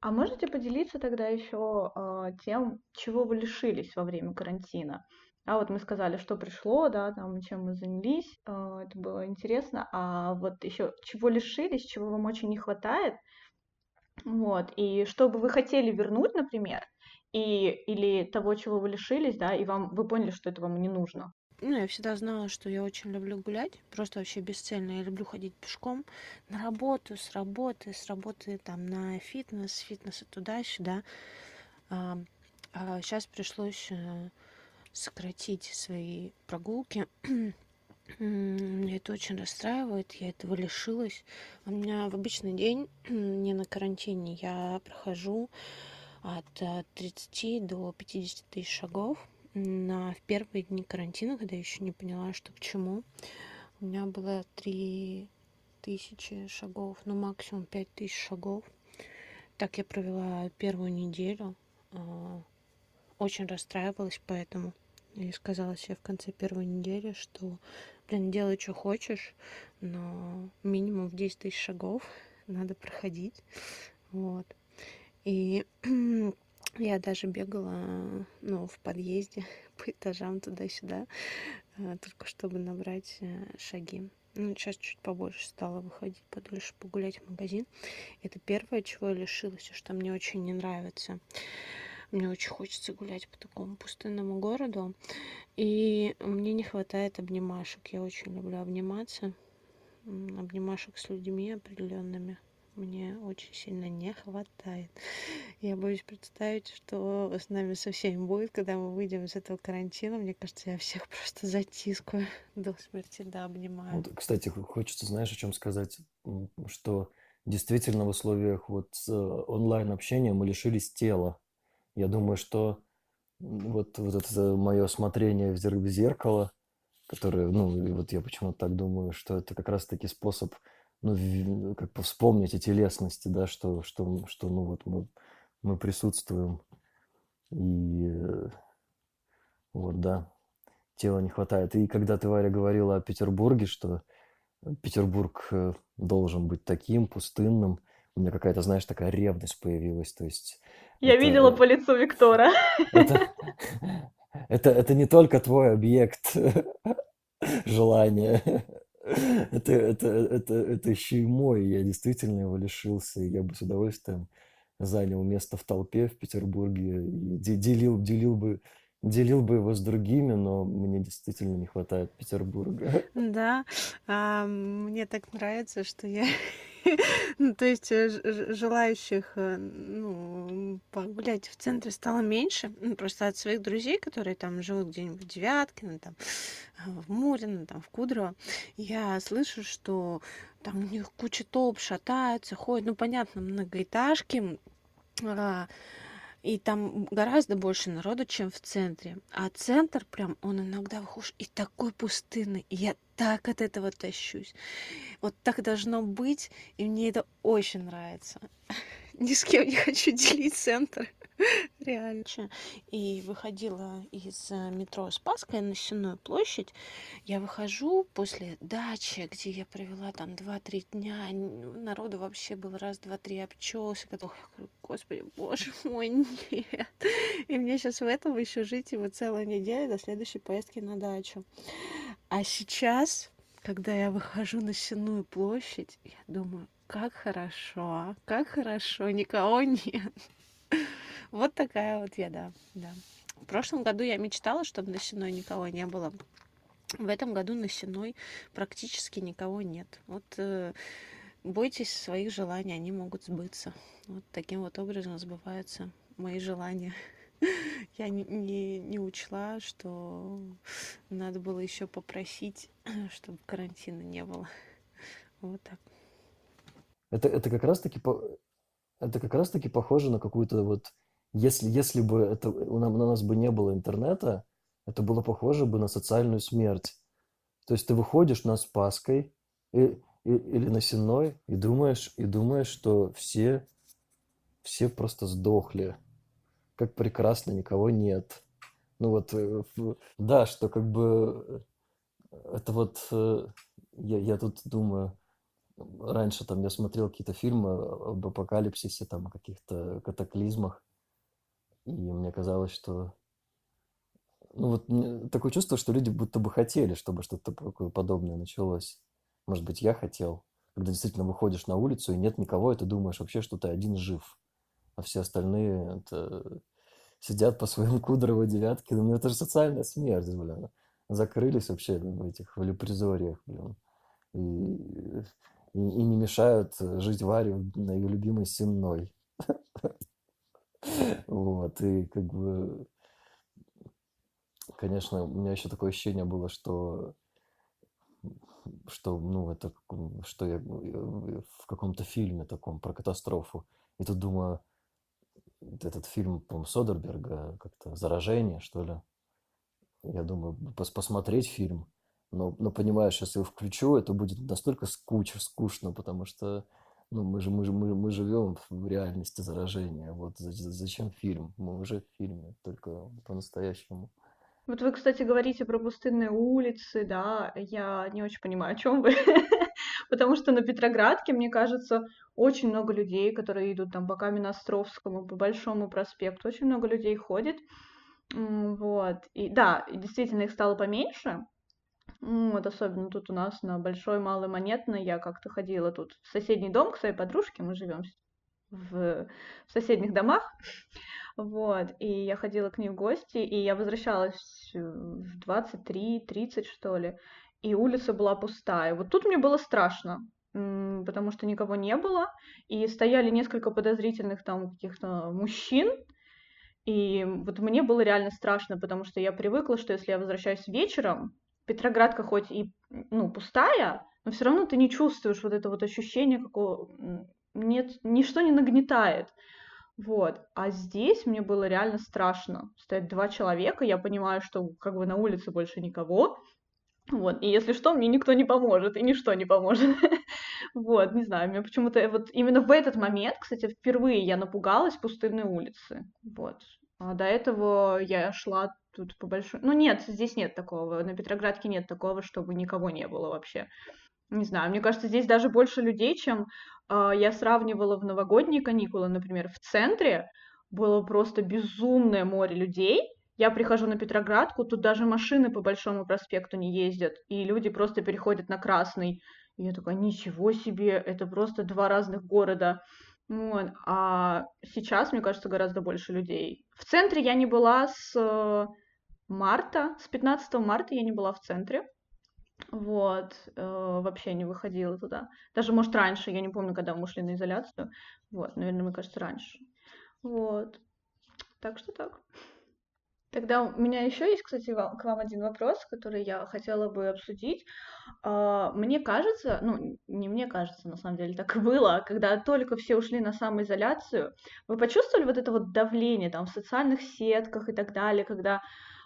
А можете поделиться тогда еще э, тем, чего вы лишились во время карантина? А вот мы сказали, что пришло, да, там, чем мы занялись, э, это было интересно. А вот еще чего лишились, чего вам очень не хватает, вот, и что бы вы хотели вернуть, например, и, или того, чего вы лишились, да, и вам, вы поняли, что это вам не нужно. Ну, я всегда знала, что я очень люблю гулять, просто вообще бесцельно. Я люблю ходить пешком на работу, с работы, с работы там на фитнес, с фитнеса туда-сюда. А, а сейчас пришлось э, сократить свои прогулки. Меня это очень расстраивает, я этого лишилась. У меня в обычный день, не на карантине, я прохожу от 30 э, до 50 тысяч шагов на, в первые дни карантина, когда я еще не поняла, что к чему, у меня было 3 тысячи шагов, ну максимум 5 тысяч шагов. Так я провела первую неделю. А, очень расстраивалась поэтому. И сказала себе в конце первой недели, что, блин, делай, что хочешь, но минимум в 10 тысяч шагов надо проходить. Вот. И Я даже бегала, ну, в подъезде по этажам туда-сюда, э, только чтобы набрать э, шаги. Ну, сейчас чуть побольше стала выходить подольше погулять в магазин. Это первое, чего я лишилась, что мне очень не нравится. Мне очень хочется гулять по такому пустынному городу. И мне не хватает обнимашек. Я очень люблю обниматься. Обнимашек с людьми определенными мне очень сильно не хватает. Я боюсь представить, что с нами со всеми будет, когда мы выйдем из этого карантина. Мне кажется, я всех просто затискаю до смерти, да, обнимаю. Вот, кстати, хочется, знаешь, о чем сказать, что действительно в условиях вот э, онлайн-общения мы лишились тела. Я думаю, что вот, вот это мое смотрение в зеркало, которое, ну, вот я почему-то так думаю, что это как раз-таки способ ну, как бы вспомнить о телесности, да, что, что, что ну, вот мы, мы присутствуем. И вот, да, тела не хватает. И когда ты, Варя, говорила о Петербурге, что Петербург э, должен быть таким пустынным, у меня какая-то, знаешь, такая ревность появилась. То есть Я это, видела по лицу Виктора. Это, это, это не только твой объект желания, это, это, это, это еще и мой. Я действительно его лишился. Я бы с удовольствием занял место в толпе в Петербурге и делил, делил бы делил бы его с другими, но мне действительно не хватает Петербурга. Да, а, мне так нравится, что я ну, то есть э, желающих э, ну, погулять в центре стало меньше. Ну, просто от своих друзей, которые там живут где-нибудь в Девяткино, там, э, в Мурино, там, в Кудрово, я слышу, что там у них куча толп шатаются, ходят, ну, понятно, многоэтажки, а, и там гораздо больше народу, чем в центре. А центр прям, он иногда выходит и такой пустынный. И я так от этого тащусь. Вот так должно быть, и мне это очень нравится. Ни с кем не хочу делить центр. Реально. И выходила из э, метро Спасская на Сенную площадь. Я выхожу после дачи, где я провела там 2-3 дня. Народу вообще был раз, два, три обчелся. Ой, господи, боже мой, нет. И мне сейчас в этом еще жить его целую неделю до следующей поездки на дачу. А сейчас, когда я выхожу на Сенную площадь, я думаю, как хорошо, как хорошо, никого нет. Вот такая вот я, да, да. В прошлом году я мечтала, чтобы на Сеной никого не было. В этом году на Сеной практически никого нет. Вот э, бойтесь своих желаний, они могут сбыться. Вот таким вот образом сбываются мои желания. Я не, не, не учла, что надо было еще попросить, чтобы карантина не было. Вот так. Это, это как раз-таки это как раз-таки похоже на какую-то вот... Если, если бы это, у нас, у нас бы не было интернета, это было похоже бы на социальную смерть. То есть ты выходишь на Спаской и, и, или на Сенной и думаешь, и думаешь, что все, все просто сдохли. Как прекрасно, никого нет. Ну вот, э, да, что как бы это вот, э, я, я тут думаю, раньше там я смотрел какие-то фильмы об апокалипсисе, там, каких-то катаклизмах, и мне казалось, что ну вот такое чувство, что люди будто бы хотели, чтобы что-то такое подобное началось. Может быть, я хотел. Когда действительно выходишь на улицу и нет никого, и ты думаешь вообще, что ты один жив, а все остальные это, сидят по своим кудровой девятке. Ну, это же социальная смерть, блин. Закрылись вообще в этих в лепризориях, блин. И и, и не мешают э, жить Варе на ее любимой Сенной. Вот, и как бы, конечно, у меня еще такое ощущение было, что что, ну, это, что я в каком-то фильме таком про катастрофу. И тут думаю, этот фильм, по-моему, Содерберга, как-то «Заражение», что ли. Я думаю, пос посмотреть фильм, но, но понимаешь, если я включу, это будет настолько скуч, скучно, потому что ну, мы же мы, же, мы, мы живем в реальности заражения. Вот зачем фильм? Мы уже в фильме, только по-настоящему. Вот вы, кстати, говорите про пустынные улицы, да, я не очень понимаю, о чем вы. Потому что на Петроградке, мне кажется, очень много людей, которые идут там по Каменноостровскому, по Большому проспекту, очень много людей ходит. Вот. И да, действительно их стало поменьше, вот особенно тут у нас на Большой Малой Монетной я как-то ходила тут в соседний дом к своей подружке, мы живем в, в соседних домах, вот, и я ходила к ней в гости, и я возвращалась в 23-30, что ли, и улица была пустая. Вот тут мне было страшно, потому что никого не было, и стояли несколько подозрительных там каких-то мужчин, и вот мне было реально страшно, потому что я привыкла, что если я возвращаюсь вечером, Петроградка хоть и ну, пустая, но все равно ты не чувствуешь вот это вот ощущение, какого нет, ничто не нагнетает. Вот. А здесь мне было реально страшно. Стоят два человека, я понимаю, что как бы на улице больше никого. Вот. И если что, мне никто не поможет, и ничто не поможет. Вот, не знаю, мне почему-то вот именно в этот момент, кстати, впервые я напугалась пустынной улицы. Вот. А до этого я шла тут по большой... Ну нет, здесь нет такого. На Петроградке нет такого, чтобы никого не было вообще. Не знаю, мне кажется, здесь даже больше людей, чем э, я сравнивала в новогодние каникулы, например, в центре было просто безумное море людей. Я прихожу на Петроградку, тут даже машины по Большому проспекту не ездят, и люди просто переходят на Красный. И я такая, ничего себе, это просто два разных города. Вот. А сейчас, мне кажется, гораздо больше людей. В центре я не была с э, марта, с 15 марта я не была в центре. Вот, э, вообще не выходила туда. Даже, может, раньше, я не помню, когда мы ушли на изоляцию. Вот, наверное, мне кажется, раньше. Вот. Так что так. Тогда у меня еще есть, кстати, к вам один вопрос, который я хотела бы обсудить. А, мне кажется, ну, не мне кажется, на самом деле так и было, когда только все ушли на самоизоляцию, вы почувствовали вот это вот давление там в социальных сетках и так далее, когда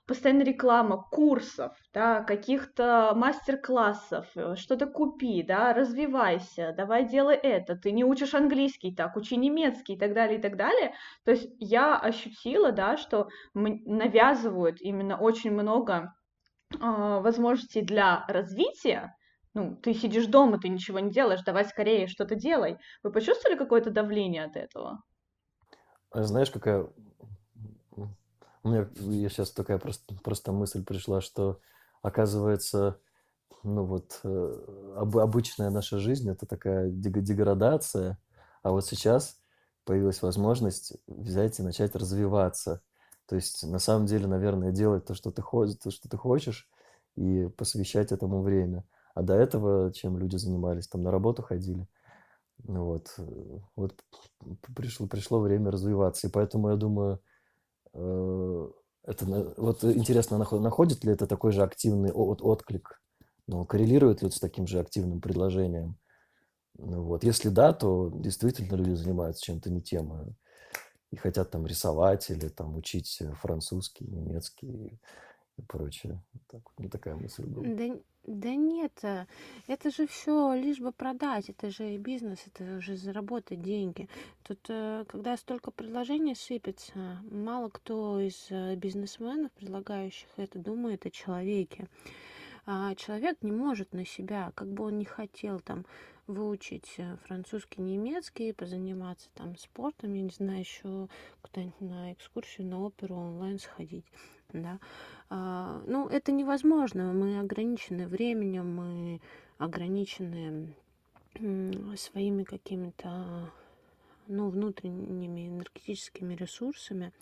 постоянно реклама курсов, да, каких-то мастер-классов, э, что-то купи, да, развивайся, давай делай это, ты не учишь английский, так, учи немецкий и так далее, и так далее. То есть я ощутила, да, что навязывают именно очень много э, возможностей для развития, ну, ты сидишь дома, ты ничего не делаешь, давай скорее что-то делай. Вы почувствовали какое-то давление от этого? Знаешь, какая... У меня я сейчас такая просто, просто мысль пришла, что, оказывается, ну вот, э, об, обычная наша жизнь – это такая деградация, а вот сейчас появилась возможность взять и начать развиваться. То есть, на самом деле, наверное, делать то, что ты, хочешь, то, что ты хочешь, и посвящать этому время. А до этого чем люди занимались? Там на работу ходили. Вот, вот пришло, пришло время развиваться. И поэтому я думаю, э, это, вот интересно, находит ли это такой же активный от, отклик? Ну, коррелирует ли это с таким же активным предложением? Ну, вот. Если да, то действительно люди занимаются чем-то не тем. А и хотят там рисовать или там учить французский, немецкий и прочее. Так, вот, такая мысль была. Да, да нет, э, это же все лишь бы продать, это же бизнес, это уже заработать деньги. Тут, э, когда столько предложений сыпется, мало кто из э, бизнесменов, предлагающих это, думает о человеке. А человек не может на себя, как бы он ни хотел там выучить французский, немецкий, позаниматься там спортом, я не знаю, еще куда-нибудь на экскурсию, на оперу онлайн сходить да. А, ну, это невозможно. Мы ограничены временем, мы ограничены своими какими-то ну, внутренними энергетическими ресурсами.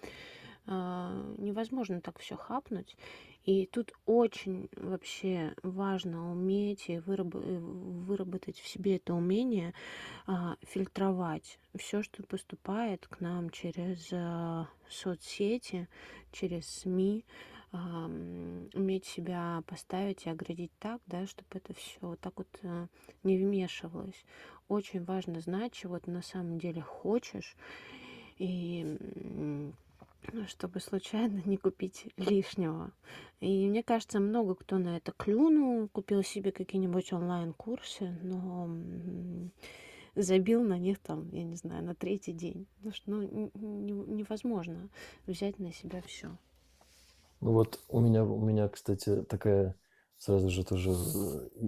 А, невозможно так все хапнуть. И тут очень вообще важно уметь и выработать в себе это умение а, фильтровать все, что поступает к нам через а, соцсети, через СМИ, а, уметь себя поставить и оградить так, да, чтобы это все вот так вот а, не вмешивалось. Очень важно знать, чего ты на самом деле хочешь. И чтобы случайно не купить лишнего. И мне кажется, много кто на это клюнул, купил себе какие-нибудь онлайн-курсы, но забил на них там, я не знаю, на третий день. Потому что ну, невозможно взять на себя все. Ну вот у меня, у меня, кстати, такая сразу же тоже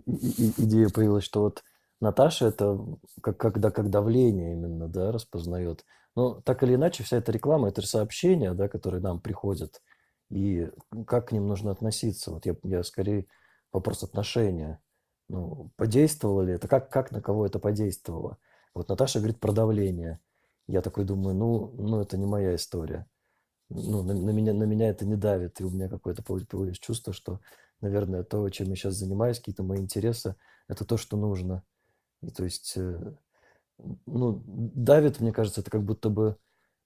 идея появилась, что вот Наташа это как, когда как давление именно, да, распознает. Но так или иначе, вся эта реклама, это же сообщения, да, которые нам приходят. И как к ним нужно относиться? Вот я, я скорее вопрос отношения. Ну, подействовало ли это? Как, как на кого это подействовало? Вот Наташа говорит про давление. Я такой думаю, ну, ну это не моя история. Ну, на, на, меня, на меня это не давит. И у меня какое-то появилось чувство, что, наверное, то, чем я сейчас занимаюсь, какие-то мои интересы, это то, что нужно. И то есть э, ну, давит, мне кажется, это как будто бы,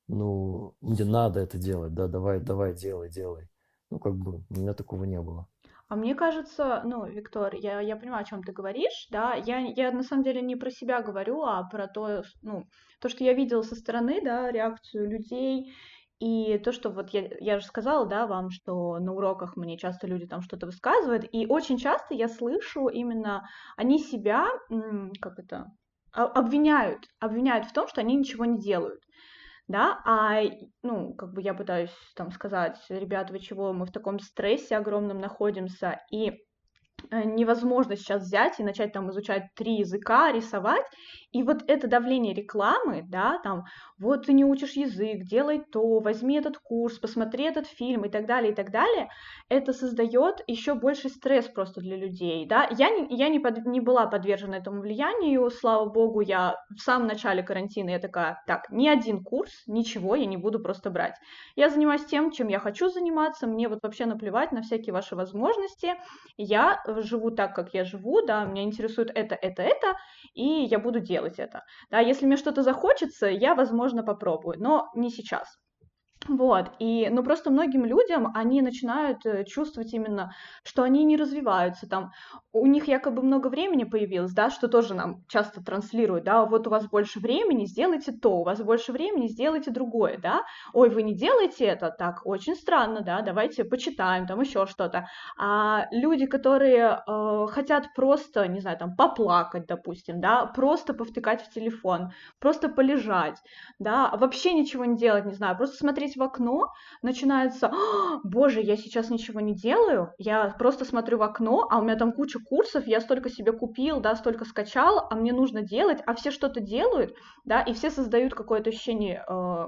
ну, мне надо это делать, да, давай, давай, делай, делай. Ну, как бы у меня такого не было. А мне кажется, ну, Виктор, я, я понимаю, о чем ты говоришь, да, я, я на самом деле не про себя говорю, а про то, ну, то, что я видела со стороны, да, реакцию людей, и то, что вот я, я же сказала, да, вам, что на уроках мне часто люди там что-то высказывают, и очень часто я слышу именно, они себя, как это, обвиняют, обвиняют в том, что они ничего не делают. Да, а, ну, как бы я пытаюсь там сказать, ребята, вы чего, мы в таком стрессе огромном находимся, и Э, невозможно сейчас взять и начать там изучать три языка, рисовать, и вот это давление рекламы, да, там, вот ты не учишь язык, делай то, возьми этот курс, посмотри этот фильм и так далее, и так далее, это создает еще больше стресс просто для людей, да, я не, я не, под, не была подвержена этому влиянию, слава богу, я в самом начале карантина, я такая, так, ни один курс, ничего я не буду просто брать, я занимаюсь тем, чем я хочу заниматься, мне вот вообще наплевать на всякие ваши возможности, я живу так, как я живу, да, меня интересует это, это, это, и я буду делать это. Да, если мне что-то захочется, я, возможно, попробую, но не сейчас. Вот, и, ну, просто многим людям они начинают э, чувствовать именно, что они не развиваются, там, у них якобы много времени появилось, да, что тоже нам часто транслируют, да, вот у вас больше времени, сделайте то, у вас больше времени, сделайте другое, да, ой, вы не делаете это, так, очень странно, да, давайте почитаем, там, еще что-то, а люди, которые э, хотят просто, не знаю, там, поплакать, допустим, да, просто повтыкать в телефон, просто полежать, да, вообще ничего не делать, не знаю, просто смотреть в окно, начинается, «А, боже, я сейчас ничего не делаю, я просто смотрю в окно, а у меня там куча курсов, я столько себе купил, да, столько скачал, а мне нужно делать, а все что-то делают, да, и все создают какое-то ощущение э,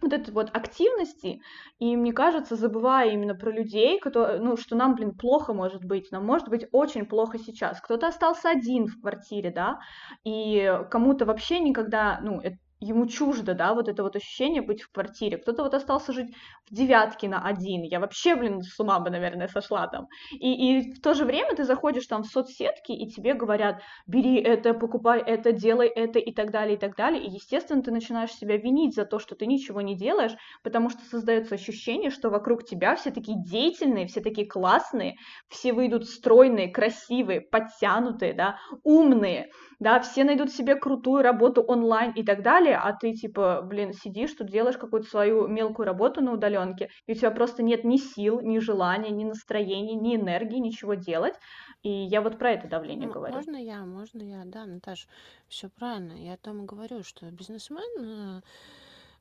вот этой вот активности, и мне кажется, забывая именно про людей, которые, ну, что нам, блин, плохо может быть, нам может быть очень плохо сейчас. Кто-то остался один в квартире, да, и кому-то вообще никогда, ну, это ему чуждо, да, вот это вот ощущение быть в квартире. Кто-то вот остался жить в девятке на один. Я вообще, блин, с ума бы, наверное, сошла там. И, и в то же время ты заходишь там в соцсетки, и тебе говорят, бери это, покупай это, делай это и так далее, и так далее. И, естественно, ты начинаешь себя винить за то, что ты ничего не делаешь, потому что создается ощущение, что вокруг тебя все такие деятельные, все такие классные, все выйдут стройные, красивые, подтянутые, да, умные, да, все найдут себе крутую работу онлайн и так далее, а ты, типа, блин, сидишь тут, делаешь какую-то свою мелкую работу на удаленке, и у тебя просто нет ни сил, ни желания, ни настроения, ни энергии ничего делать. И я вот про это давление говорю. Можно я, можно я, да, Наташа, все правильно. Я о том и говорю, что бизнесмен э,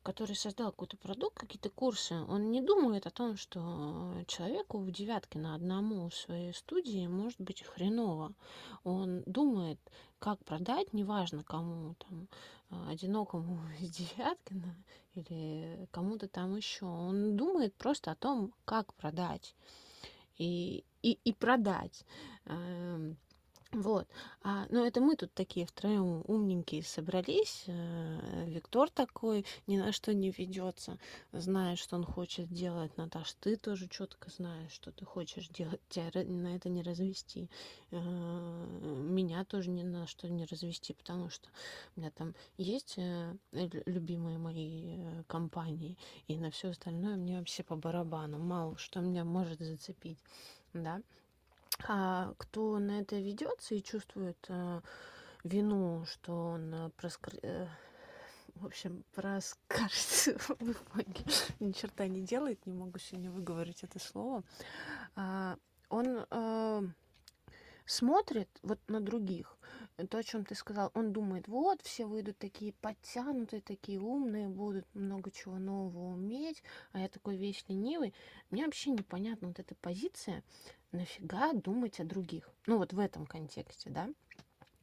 который создал какой-то продукт, какие-то курсы, он не думает о том, что человеку в девятке на одному в своей студии может быть хреново. Он думает, как продать, неважно кому, там, одинокому из девятки или кому-то там еще. Он думает просто о том, как продать и, и, и продать. Вот. А, но это мы тут такие втроем умненькие собрались. Э, Виктор такой ни на что не ведется, знает, что он хочет делать. Наташ, ты тоже четко знаешь, что ты хочешь делать. Тебя на это не развести. Э, меня тоже ни на что не развести, потому что у меня там есть э, любимые мои компании, и на все остальное мне вообще по барабану. Мало что меня может зацепить. Да, кто на это ведется и чувствует э, вину, что он э, проскр... э, в общем, поняли, ни черта не делает, не могу сегодня выговорить это слово. А, он смотрит вот на других, то, о чем ты сказал, он думает, вот, все выйдут такие подтянутые, такие умные, будут много чего нового уметь, а я такой весь ленивый. Мне вообще непонятна вот эта позиция, нафига думать о других. Ну вот в этом контексте, да.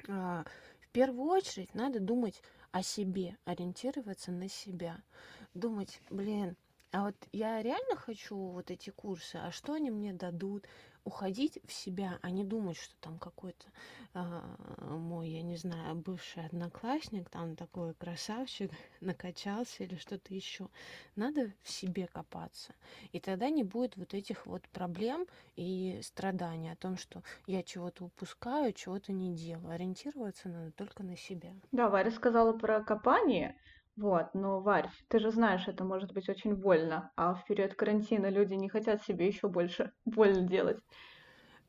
А, в первую очередь надо думать о себе, ориентироваться на себя. Думать, блин, а вот я реально хочу вот эти курсы, а что они мне дадут? Уходить в себя, а не думать, что там какой-то э, мой, я не знаю, бывший одноклассник, там такой красавчик, накачался или что-то еще. Надо в себе копаться. И тогда не будет вот этих вот проблем и страданий о том, что я чего-то упускаю, чего-то не делаю. Ориентироваться надо только на себя. Да, Варя сказала про копание. Вот, но, Варь, ты же знаешь, это может быть очень больно, а в период карантина люди не хотят себе еще больше больно делать.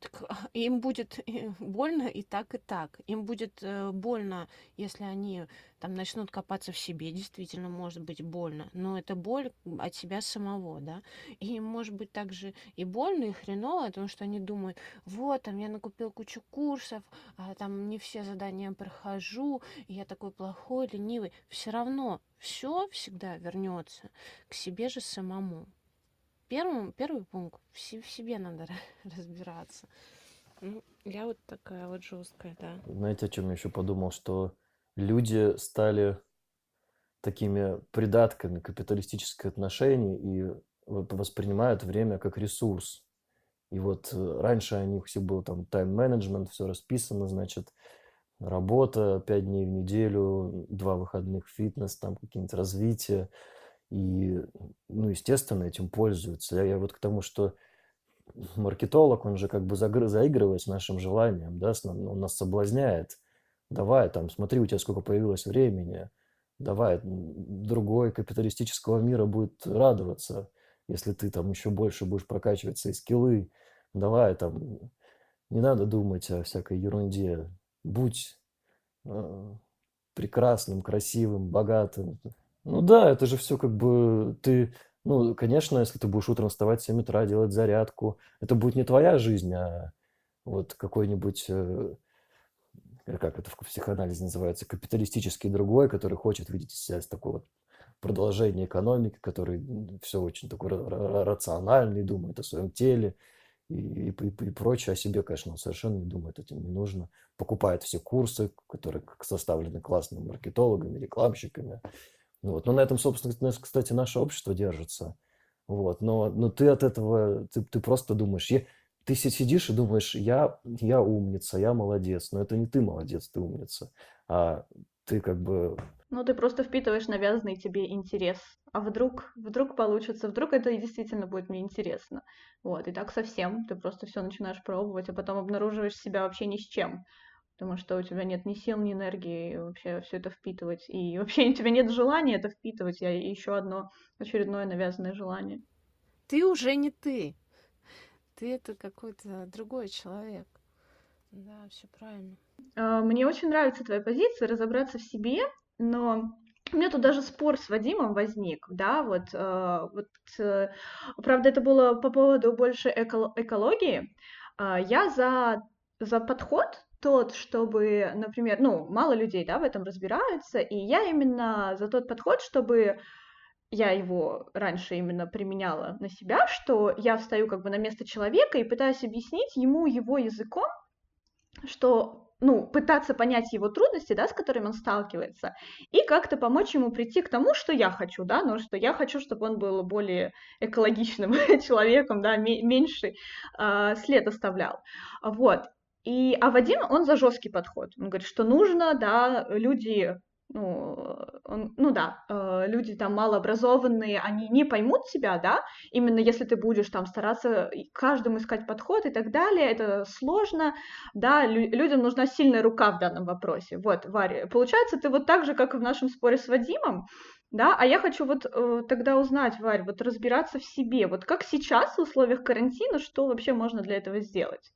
Так а, им будет э, больно и так, и так. Им будет э, больно, если они там начнут копаться в себе, действительно может быть больно, но это боль от себя самого, да. И им может быть также и больно, и хреново, потому что они думают, вот, там я накупил кучу курсов, а там не все задания прохожу, я такой плохой, ленивый. Все равно все всегда вернется к себе же самому первым, первый пункт в, в себе надо разбираться. Ну, я вот такая вот жесткая, да. Знаете, о чем я еще подумал, что люди стали такими придатками капиталистических отношений и воспринимают время как ресурс. И вот э, раньше у них все было там тайм-менеджмент, все расписано, значит, работа пять дней в неделю, два выходных фитнес, там какие-нибудь развития. И, ну, естественно, этим пользуются. Я, я вот к тому, что маркетолог, он же как бы заигрывает с нашим желанием, да, он нас соблазняет. Давай, там, смотри, у тебя сколько появилось времени, давай, другой капиталистического мира будет радоваться, если ты там еще больше будешь прокачивать свои скиллы. Давай, там, не надо думать о всякой ерунде. Будь э, прекрасным, красивым, богатым. Ну да, это же все как бы ты... Ну, конечно, если ты будешь утром вставать в 7 утра, делать зарядку, это будет не твоя жизнь, а вот какой-нибудь э, как это в психоанализе называется, капиталистический другой, который хочет видеть себя с такой вот продолжение экономики, который все очень такой рациональный, думает о своем теле и, и, и прочее. О себе, конечно, он совершенно не думает, этим не нужно. Покупает все курсы, которые составлены классными маркетологами, рекламщиками. Вот. Но на этом, собственно, кстати, наше общество держится. Вот. Но, но ты от этого, ты, ты просто думаешь, ты сидишь и думаешь, я, я умница, я молодец, но это не ты молодец, ты умница, а ты как бы... Ну, ты просто впитываешь навязанный тебе интерес. А вдруг, вдруг получится, вдруг это действительно будет мне интересно. Вот, и так совсем. Ты просто все начинаешь пробовать, а потом обнаруживаешь себя вообще ни с чем. Потому что у тебя нет ни сил, ни энергии вообще все это впитывать. И вообще у тебя нет желания это впитывать. Я еще одно очередное навязанное желание. Ты уже не ты ты это какой-то другой человек. Да, все правильно. А, мне очень нравится твоя позиция, разобраться в себе, но у меня тут даже спор с Вадимом возник, да, вот, э, вот э, правда, это было по поводу больше эко экологии. Э, я за, за подход тот, чтобы, например, ну, мало людей, да, в этом разбираются, и я именно за тот подход, чтобы я его раньше именно применяла на себя, что я встаю как бы на место человека и пытаюсь объяснить ему его языком, что ну, пытаться понять его трудности, да, с которыми он сталкивается, и как-то помочь ему прийти к тому, что я хочу, да, но что я хочу, чтобы он был более экологичным человеком, да, меньше э, след оставлял. Вот. И, а Вадим, он за жесткий подход. Он говорит, что нужно, да, люди ну, он, ну да, э, люди там малообразованные, они не поймут тебя, да, именно если ты будешь там стараться каждому искать подход и так далее, это сложно, да, лю- людям нужна сильная рука в данном вопросе. Вот, Варя, получается, ты вот так же, как и в нашем споре с Вадимом, да, а я хочу вот э, тогда узнать, Варь, вот разбираться в себе, вот как сейчас в условиях карантина, что вообще можно для этого сделать,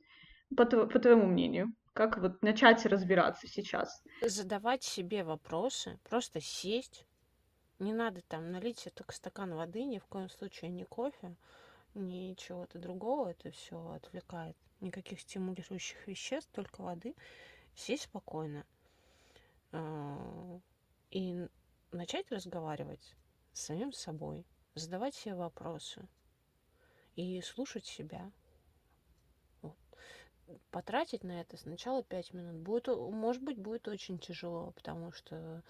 по, по твоему мнению? Как вот начать разбираться сейчас? Задавать себе вопросы, просто сесть. Не надо там налить себе только стакан воды, ни в коем случае не кофе, ни чего-то другого. Это все отвлекает. Никаких стимулирующих веществ, только воды. Сесть спокойно. А, и начать разговаривать с самим собой. Задавать себе вопросы. И слушать себя потратить на это сначала 5 минут. Будет, может быть, будет очень тяжело, потому что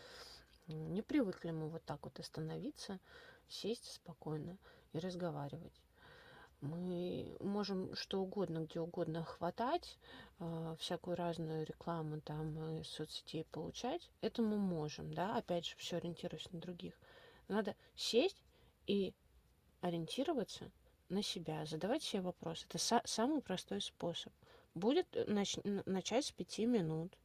не привыкли мы вот так вот остановиться, сесть спокойно и разговаривать. Мы можем что угодно, где угодно хватать, э, всякую разную рекламу там из соцсетей получать. Это мы можем, да, опять же, все ориентируясь на других. Надо сесть и ориентироваться на себя, задавать себе вопросы. Это са- самый простой способ будет э, нач начать с пяти минут.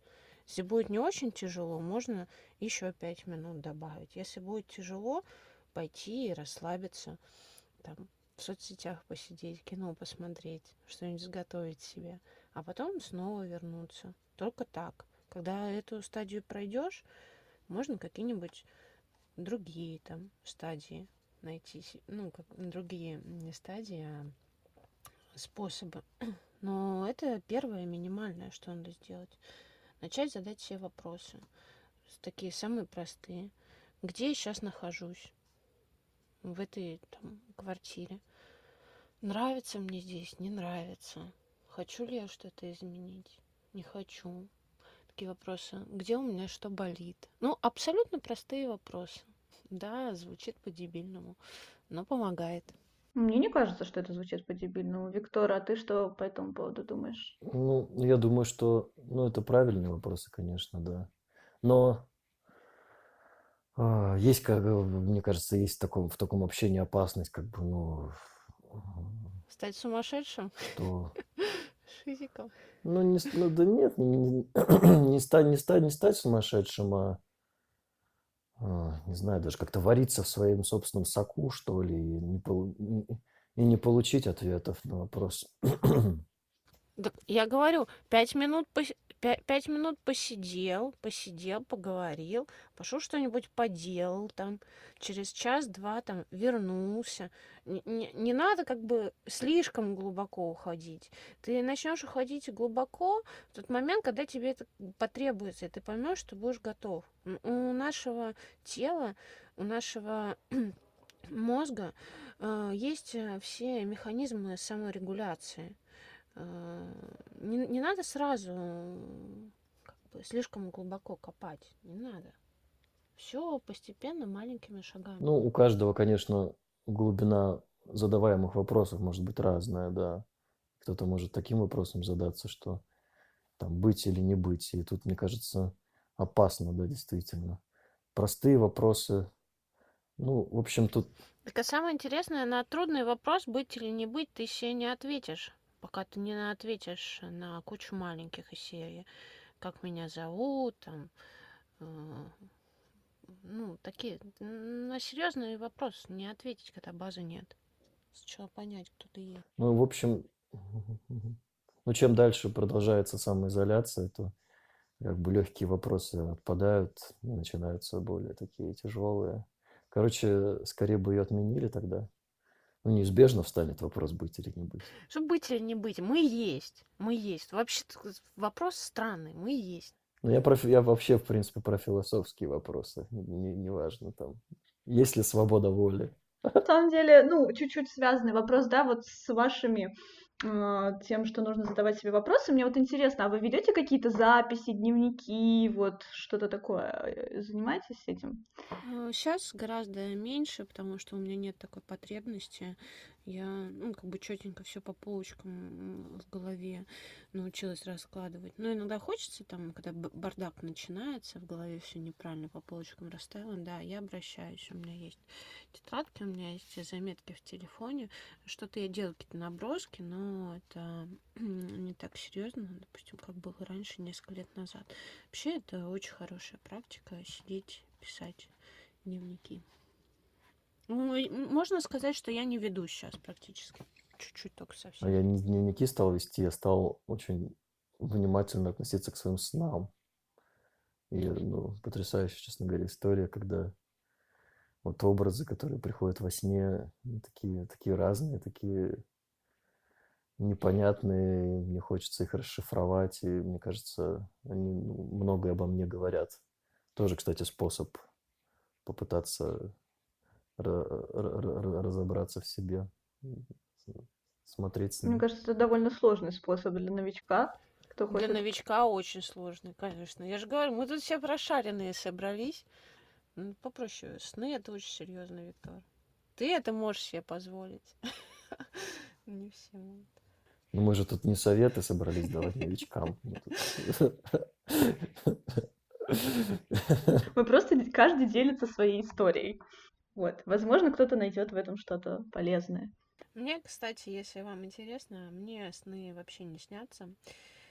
Если будет не очень тяжело, можно еще пять минут добавить. Если будет тяжело, пойти и расслабиться, там, в соцсетях посидеть, кино посмотреть, что-нибудь сготовить себе, а потом снова вернуться. Только так. Когда эту стадию пройдешь, можно какие-нибудь другие там стадии найти, ну, как другие не стадии, а способы но это первое минимальное, что надо сделать. Начать задать себе вопросы. Такие самые простые. Где я сейчас нахожусь? В этой там, квартире. Нравится мне здесь, не нравится. Хочу ли я что-то изменить? Не хочу. Такие вопросы. Где у меня что болит? Ну, абсолютно простые вопросы. Да, звучит по-дебильному, но помогает. Мне не кажется, что это звучит по-дебильному. Виктор, а ты что по этому поводу думаешь? Ну, я думаю, что, ну, это правильные вопросы, конечно, да. Но а, есть, как, мне кажется, есть в таком, в таком общении опасность, как бы, ну, Стать сумасшедшим? что, Шизиком. ну, не, ну, да нет, не, не, не стать, не стать, не стать сумасшедшим, а, не знаю, даже как-то вариться в своем собственном соку, что ли, и не, и не получить ответов на вопрос. Так я говорю, пять минут. Пять минут посидел, посидел, поговорил, пошел что-нибудь поделал, там, через час-два там вернулся. Не, не, не надо как бы слишком глубоко уходить. Ты начнешь уходить глубоко в тот момент, когда тебе это потребуется, и ты поймешь, что будешь готов. У нашего тела, у нашего мозга э, есть э, все механизмы саморегуляции. Э, не, не надо сразу как бы, слишком глубоко копать. Не надо. Все постепенно, маленькими шагами. Ну, у каждого, конечно, глубина задаваемых вопросов может быть разная, да. Кто-то может таким вопросом задаться, что там быть или не быть. И тут, мне кажется, опасно, да, действительно. Простые вопросы, ну, в общем, тут... Так а самое интересное, на трудный вопрос, быть или не быть, ты себе не ответишь пока ты не ответишь на кучу маленьких из серии, как меня зовут, там, э, ну, такие, на серьезный вопрос не ответить, когда базы нет. Сначала понять, кто ты есть. Ну, в общем, ну, чем дальше продолжается самоизоляция, то как бы легкие вопросы отпадают, начинаются более такие тяжелые. Короче, скорее бы ее отменили тогда. Ну, неизбежно встанет вопрос, быть или не быть. Что быть или не быть? Мы есть. Мы есть. Вообще вопрос странный. Мы есть. Ну, я, про, я вообще, в принципе, про философские вопросы. Неважно не, там. Есть ли свобода воли? На самом деле, ну, чуть-чуть связанный вопрос, да, вот с вашими тем, что нужно задавать себе вопросы. Мне вот интересно, а вы ведете какие-то записи, дневники, вот что-то такое? Э, занимаетесь этим? Сейчас э, гораздо меньше, потому что у меня нет такой потребности. Я, ну, как бы четенько все по полочкам в голове научилась раскладывать. Но иногда хочется, там, когда бардак начинается, в голове все неправильно по полочкам расставила, да, я обращаюсь. У меня есть тетрадки, у меня есть заметки в телефоне. Что-то я делаю, какие-то наброски, но это не так серьезно, допустим, как было раньше, несколько лет назад. Вообще, это очень хорошая практика сидеть, писать дневники. Ну, можно сказать, что я не веду сейчас практически. Чуть-чуть только совсем. А я не дневники стал вести, я стал очень внимательно относиться к своим снам. И, ну, потрясающая, честно говоря, история, когда вот образы, которые приходят во сне, такие, такие разные, такие непонятные, мне хочется их расшифровать, и мне кажется, они ну, многое обо мне говорят. Тоже, кстати, способ попытаться разобраться в себе, смотреть. Мне кажется, это довольно сложный способ для новичка. Кто хочет... Для новичка очень сложный, конечно. Я же говорю, мы тут все прошаренные собрались. Ну, попроще. Сны это очень серьезно, Виктор. Ты это можешь себе позволить. Не все могут. Ну, мы же тут не советы собрались давать новичкам. Мы просто каждый делится своей историей. Вот, возможно, кто-то найдет в этом что-то полезное. Мне, кстати, если вам интересно, мне сны вообще не снятся.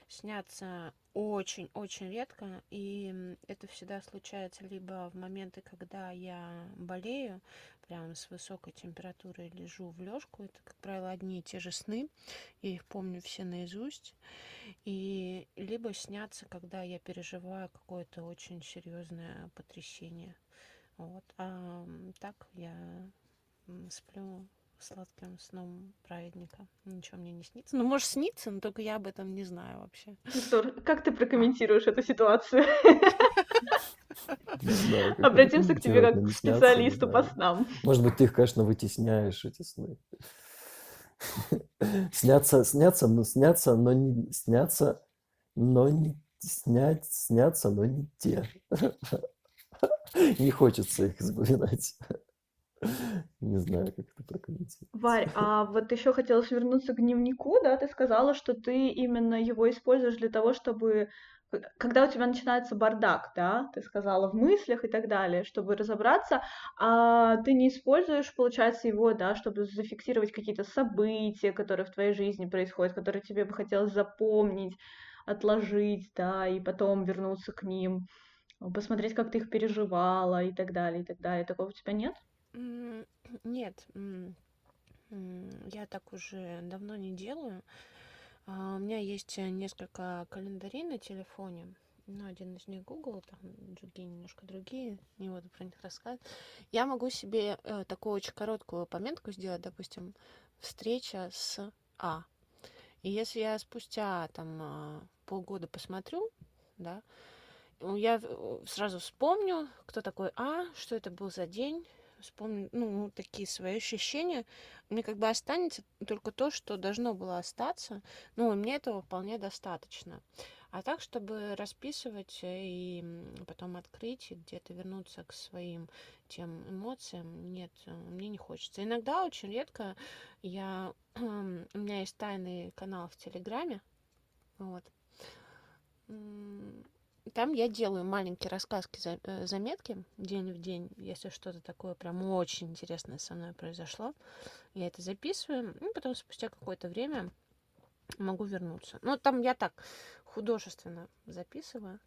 Снятся очень-очень редко, и это всегда случается либо в моменты, когда я болею, прям с высокой температурой лежу в лёжку, это, как правило, одни и те же сны, я их помню все наизусть, и либо снятся, когда я переживаю какое-то очень серьезное потрясение. Вот. А так я сплю сладким сном праведника. Ничего мне не снится. Ну, может, снится, но только я об этом не знаю вообще. Виктор, как ты прокомментируешь эту ситуацию? Обратимся к тебе как к специалисту по снам. Может быть, ты их, конечно, вытесняешь, эти сны. Снятся, снятся, но снятся, но не снятся, но не снять, снятся, но не те. Не хочется их запоминать. Не знаю, как это прокомментировать. Варь, а вот еще хотелось вернуться к дневнику, да? Ты сказала, что ты именно его используешь для того, чтобы когда у тебя начинается бардак, да, ты сказала в мыслях и так далее, чтобы разобраться, а ты не используешь, получается, его, да, чтобы зафиксировать какие-то события, которые в твоей жизни происходят, которые тебе бы хотелось запомнить, отложить, да, и потом вернуться к ним. Посмотреть, как ты их переживала и так далее, и так далее. Такого у тебя нет? Нет, я так уже давно не делаю. А, у меня есть несколько календарей на телефоне. Ну, один из них Google, там другие немножко другие, не буду про них рассказывать. Я могу себе э, такую очень короткую пометку сделать, допустим, встреча с А. И если я спустя там а, полгода посмотрю, да, я сразу вспомню, кто такой А, что это был за день, вспомню, ну, такие свои ощущения, мне как бы останется только то, что должно было остаться, ну, и мне этого вполне достаточно. А так, чтобы расписывать и потом открыть и где-то вернуться к своим тем эмоциям, нет, мне не хочется. Иногда, очень редко, я... у меня есть тайный канал в Телеграме, вот, там я делаю маленькие рассказки, э, заметки день в день, если что-то такое прям очень интересное со мной произошло. Я это записываю, и потом спустя какое-то время могу вернуться. Ну, там я так художественно записываю.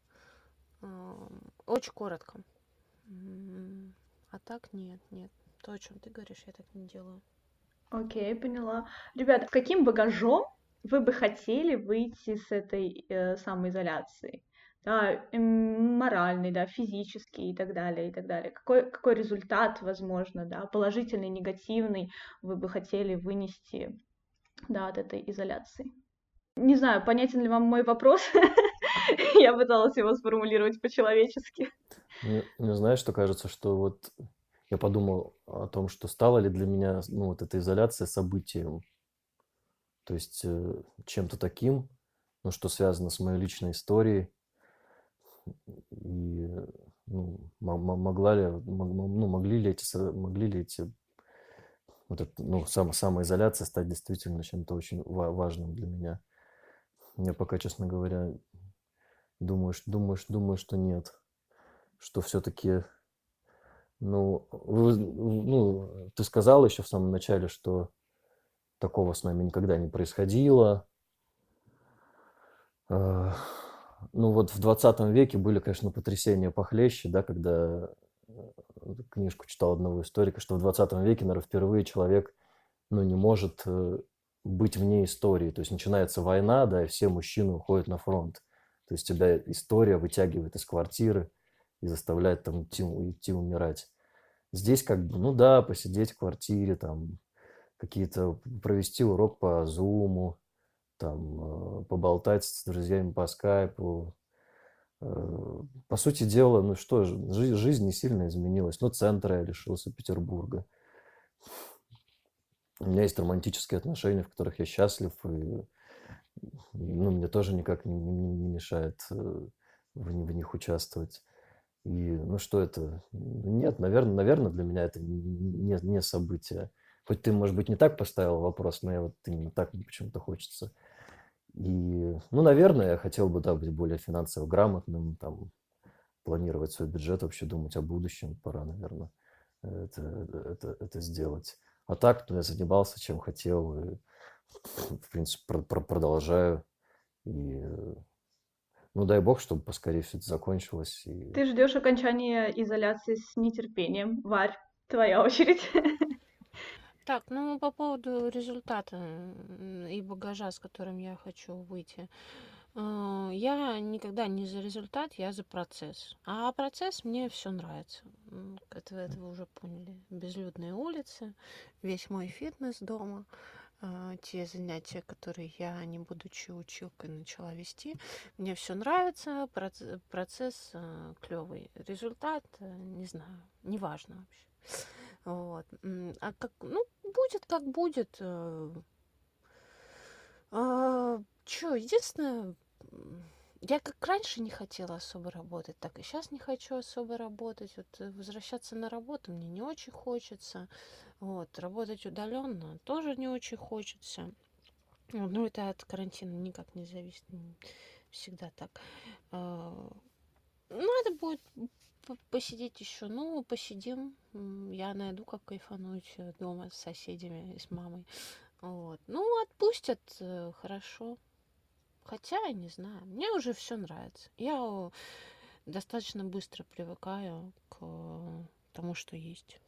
Очень коротко. А так нет, нет. То, о чем ты говоришь, я так не делаю. Окей, okay, поняла. Ребята, каким багажом вы бы хотели выйти с этой э, самоизоляции? Да, моральный, да, физический и так далее, и так далее. Какой, какой результат, возможно, да, положительный, негативный вы бы хотели вынести, да, от этой изоляции? Не знаю, понятен ли вам мой вопрос. Я пыталась его сформулировать по-человечески. Мне, мне знаешь, что кажется, что вот я подумал о том, что стала ли для меня ну, вот эта изоляция событием, то есть э, чем-то таким, ну, что связано с моей личной историей, и ну, могла ли, ну, могли ли эти, могли ли эти вот это, ну, сам, самоизоляция стать действительно чем-то очень важным для меня. Я пока, честно говоря, думаю, думаю, думаю, что нет. Что все-таки, ну, вы, ну, ты сказал еще в самом начале, что такого с нами никогда не происходило. Ну вот в 20 веке были, конечно, потрясения похлеще, да, когда э, книжку читал одного историка, что в 20 веке, наверное, впервые человек ну, не может э, быть вне истории. То есть начинается война, да, и все мужчины уходят на фронт. То есть тебя история вытягивает из квартиры и заставляет там идти, идти умирать. Здесь как бы, ну да, посидеть в квартире, там какие-то, провести урок по зуму, там, э, поболтать с друзьями по скайпу. Э, по сути дела, ну что же, жизнь не сильно изменилась. Но центра я лишился Петербурга. У меня есть романтические отношения, в которых я счастлив, и ну, мне тоже никак не, не, не мешает э, в, в них участвовать. И ну что это? Нет, наверное, наверное, для меня это не, не событие. Хоть ты, может быть, не так поставил вопрос, но я вот именно так почему-то хочется и, ну, наверное, я хотел бы, да, быть более финансово грамотным, там, планировать свой бюджет, вообще думать о будущем. Пора, наверное, это, это, это сделать. А так, ну, я занимался, чем хотел, и, в принципе, про, про, продолжаю. И, ну, дай бог, чтобы поскорее все это закончилось. И... Ты ждешь окончания изоляции с нетерпением. Варь, твоя очередь. Так, ну по поводу результата и багажа, с которым я хочу выйти. Э, я никогда не за результат, я за процесс. А процесс мне все нравится. Это, это вы уже поняли. Безлюдные улицы, весь мой фитнес дома, э, те занятия, которые я, не будучи училкой, начала вести. Мне все нравится, процесс э, клевый. Результат, не знаю, неважно вообще. Вот. А как, ну, будет как будет. Э. А, чё, единственное, я как раньше не хотела особо работать, так и сейчас не хочу особо работать. Вот э, возвращаться на работу мне не очень хочется. Вот, работать удаленно тоже не очень хочется. Ну, это от карантина никак не зависит. Всегда так. Ну, это будет посидеть еще. Ну, посидим. Я найду, как кайфануть э, дома с соседями и с мамой. Вот. Ну, отпустят, э, хорошо. Хотя, я не знаю, мне уже все нравится. Я достаточно быстро привыкаю к тому, что есть.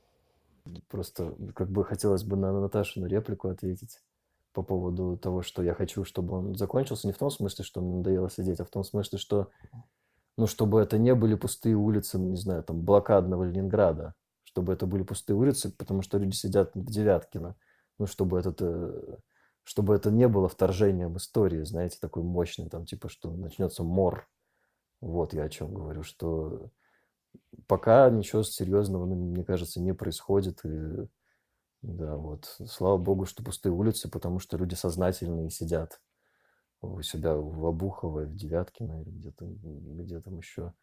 Просто как бы хотелось бы на Наташину реплику ответить по поводу того, что я хочу, чтобы он закончился. Не в том смысле, что мне надоело сидеть, а в том смысле, что ну, чтобы это не были пустые улицы, не знаю, там, блокадного Ленинграда, чтобы это были пустые улицы, потому что люди сидят в Девяткино, ну, чтобы этот, э, чтобы это не было вторжением истории, знаете, такой мощный, там, типа, что начнется мор. Вот я о чем говорю, что пока ничего серьезного, ну, мне кажется, не происходит, и да, вот, слава богу, что пустые улицы, потому что люди сознательные сидят у себя в Обухово, в Девяткино или где-то, где там еще.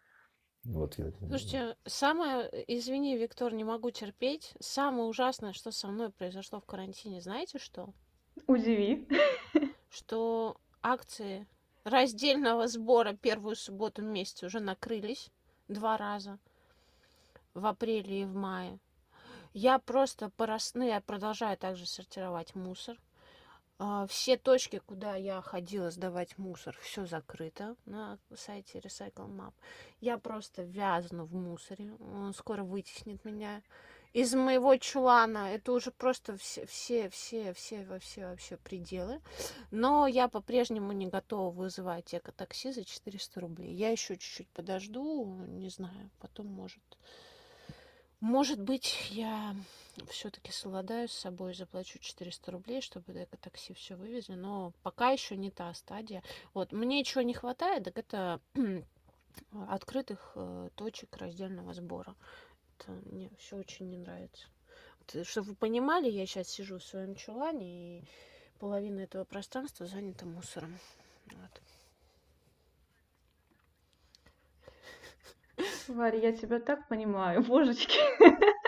Вот я... Слушайте, самое, извини, Виктор, не могу терпеть. Самое ужасное, что со мной произошло в карантине, знаете что? Удиви. Что акции раздельного сбора первую субботу месяца уже накрылись два раза в апреле и в мае. Я просто порос... ну, я продолжаю также сортировать мусор. А, все точки, куда я ходила сдавать мусор, все закрыто на сайте Recycle Map. Я просто вязну в мусоре. Он скоро вытеснит меня из моего чулана. Это уже просто все, все, все, все, во все вообще пределы. Но я по-прежнему не готова вызывать эко-такси за 400 рублей. Я еще чуть-чуть подожду, не знаю, потом может может быть, я все-таки совладаю с собой, заплачу 400 рублей, чтобы это такси все вывезли, но пока еще не та стадия. Вот, мне чего не хватает, так это открытых э, точек раздельного сбора. Это мне все очень не нравится. Вот, чтобы вы понимали, я сейчас сижу в своем чулане, и половина этого пространства занята мусором. Вот. Варя, я тебя так понимаю, божечки.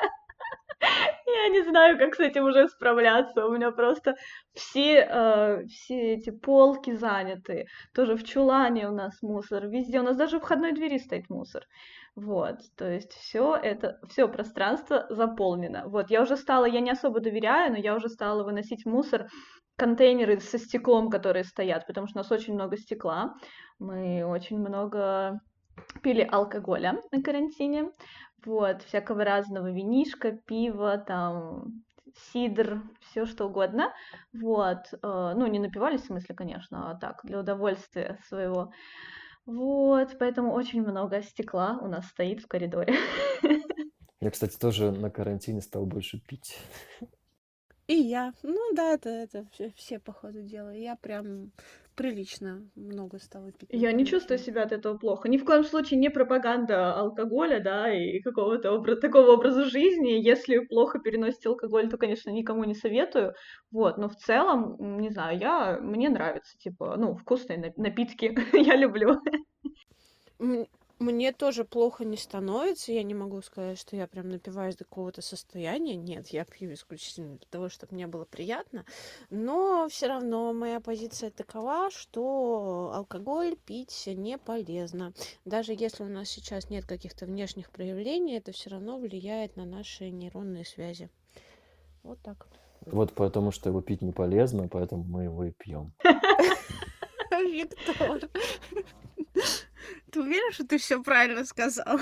Я не знаю, как с этим уже справляться. У меня просто все, э, все эти полки заняты. Тоже в чулане у нас мусор, везде. У нас даже в входной двери стоит мусор. Вот, то есть все это, все пространство заполнено. Вот, я уже стала, я не особо доверяю, но я уже стала выносить мусор контейнеры со стеклом, которые стоят, потому что у нас очень много стекла. Мы очень много пили алкоголя на карантине, вот, всякого разного, винишка, пиво, там, сидр, все что угодно, вот, э, ну, не напивались, в смысле, конечно, а так, для удовольствия своего, вот, поэтому очень много стекла у нас стоит в коридоре. Я, кстати, тоже на карантине стал больше пить. И я. Ну да, это, это все, все по ходу дела. Я прям прилично много стала пить. Я не чувствую себя от этого плохо. Ни в коем случае не пропаганда алкоголя, да, и какого-то обра- такого образа жизни. Если плохо переносите алкоголь, то, конечно, никому не советую. Вот, но в целом, не знаю, я, мне нравится, типа, ну, вкусные напитки я люблю. Мне тоже плохо не становится. Я не могу сказать, что я прям напиваюсь до какого-то состояния. Нет, я пью исключительно для того, чтобы мне было приятно. Но все равно моя позиция такова, что алкоголь пить не полезно. Даже если у нас сейчас нет каких-то внешних проявлений, это все равно влияет на наши нейронные связи. Вот так. Вот потому что его пить не полезно, поэтому мы его и пьем. Виктор. Ты уверен, что ты все правильно сказал?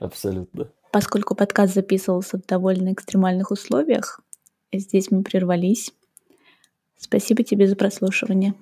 Абсолютно. Поскольку подкаст записывался в довольно экстремальных условиях, здесь мы прервались. Спасибо тебе за прослушивание.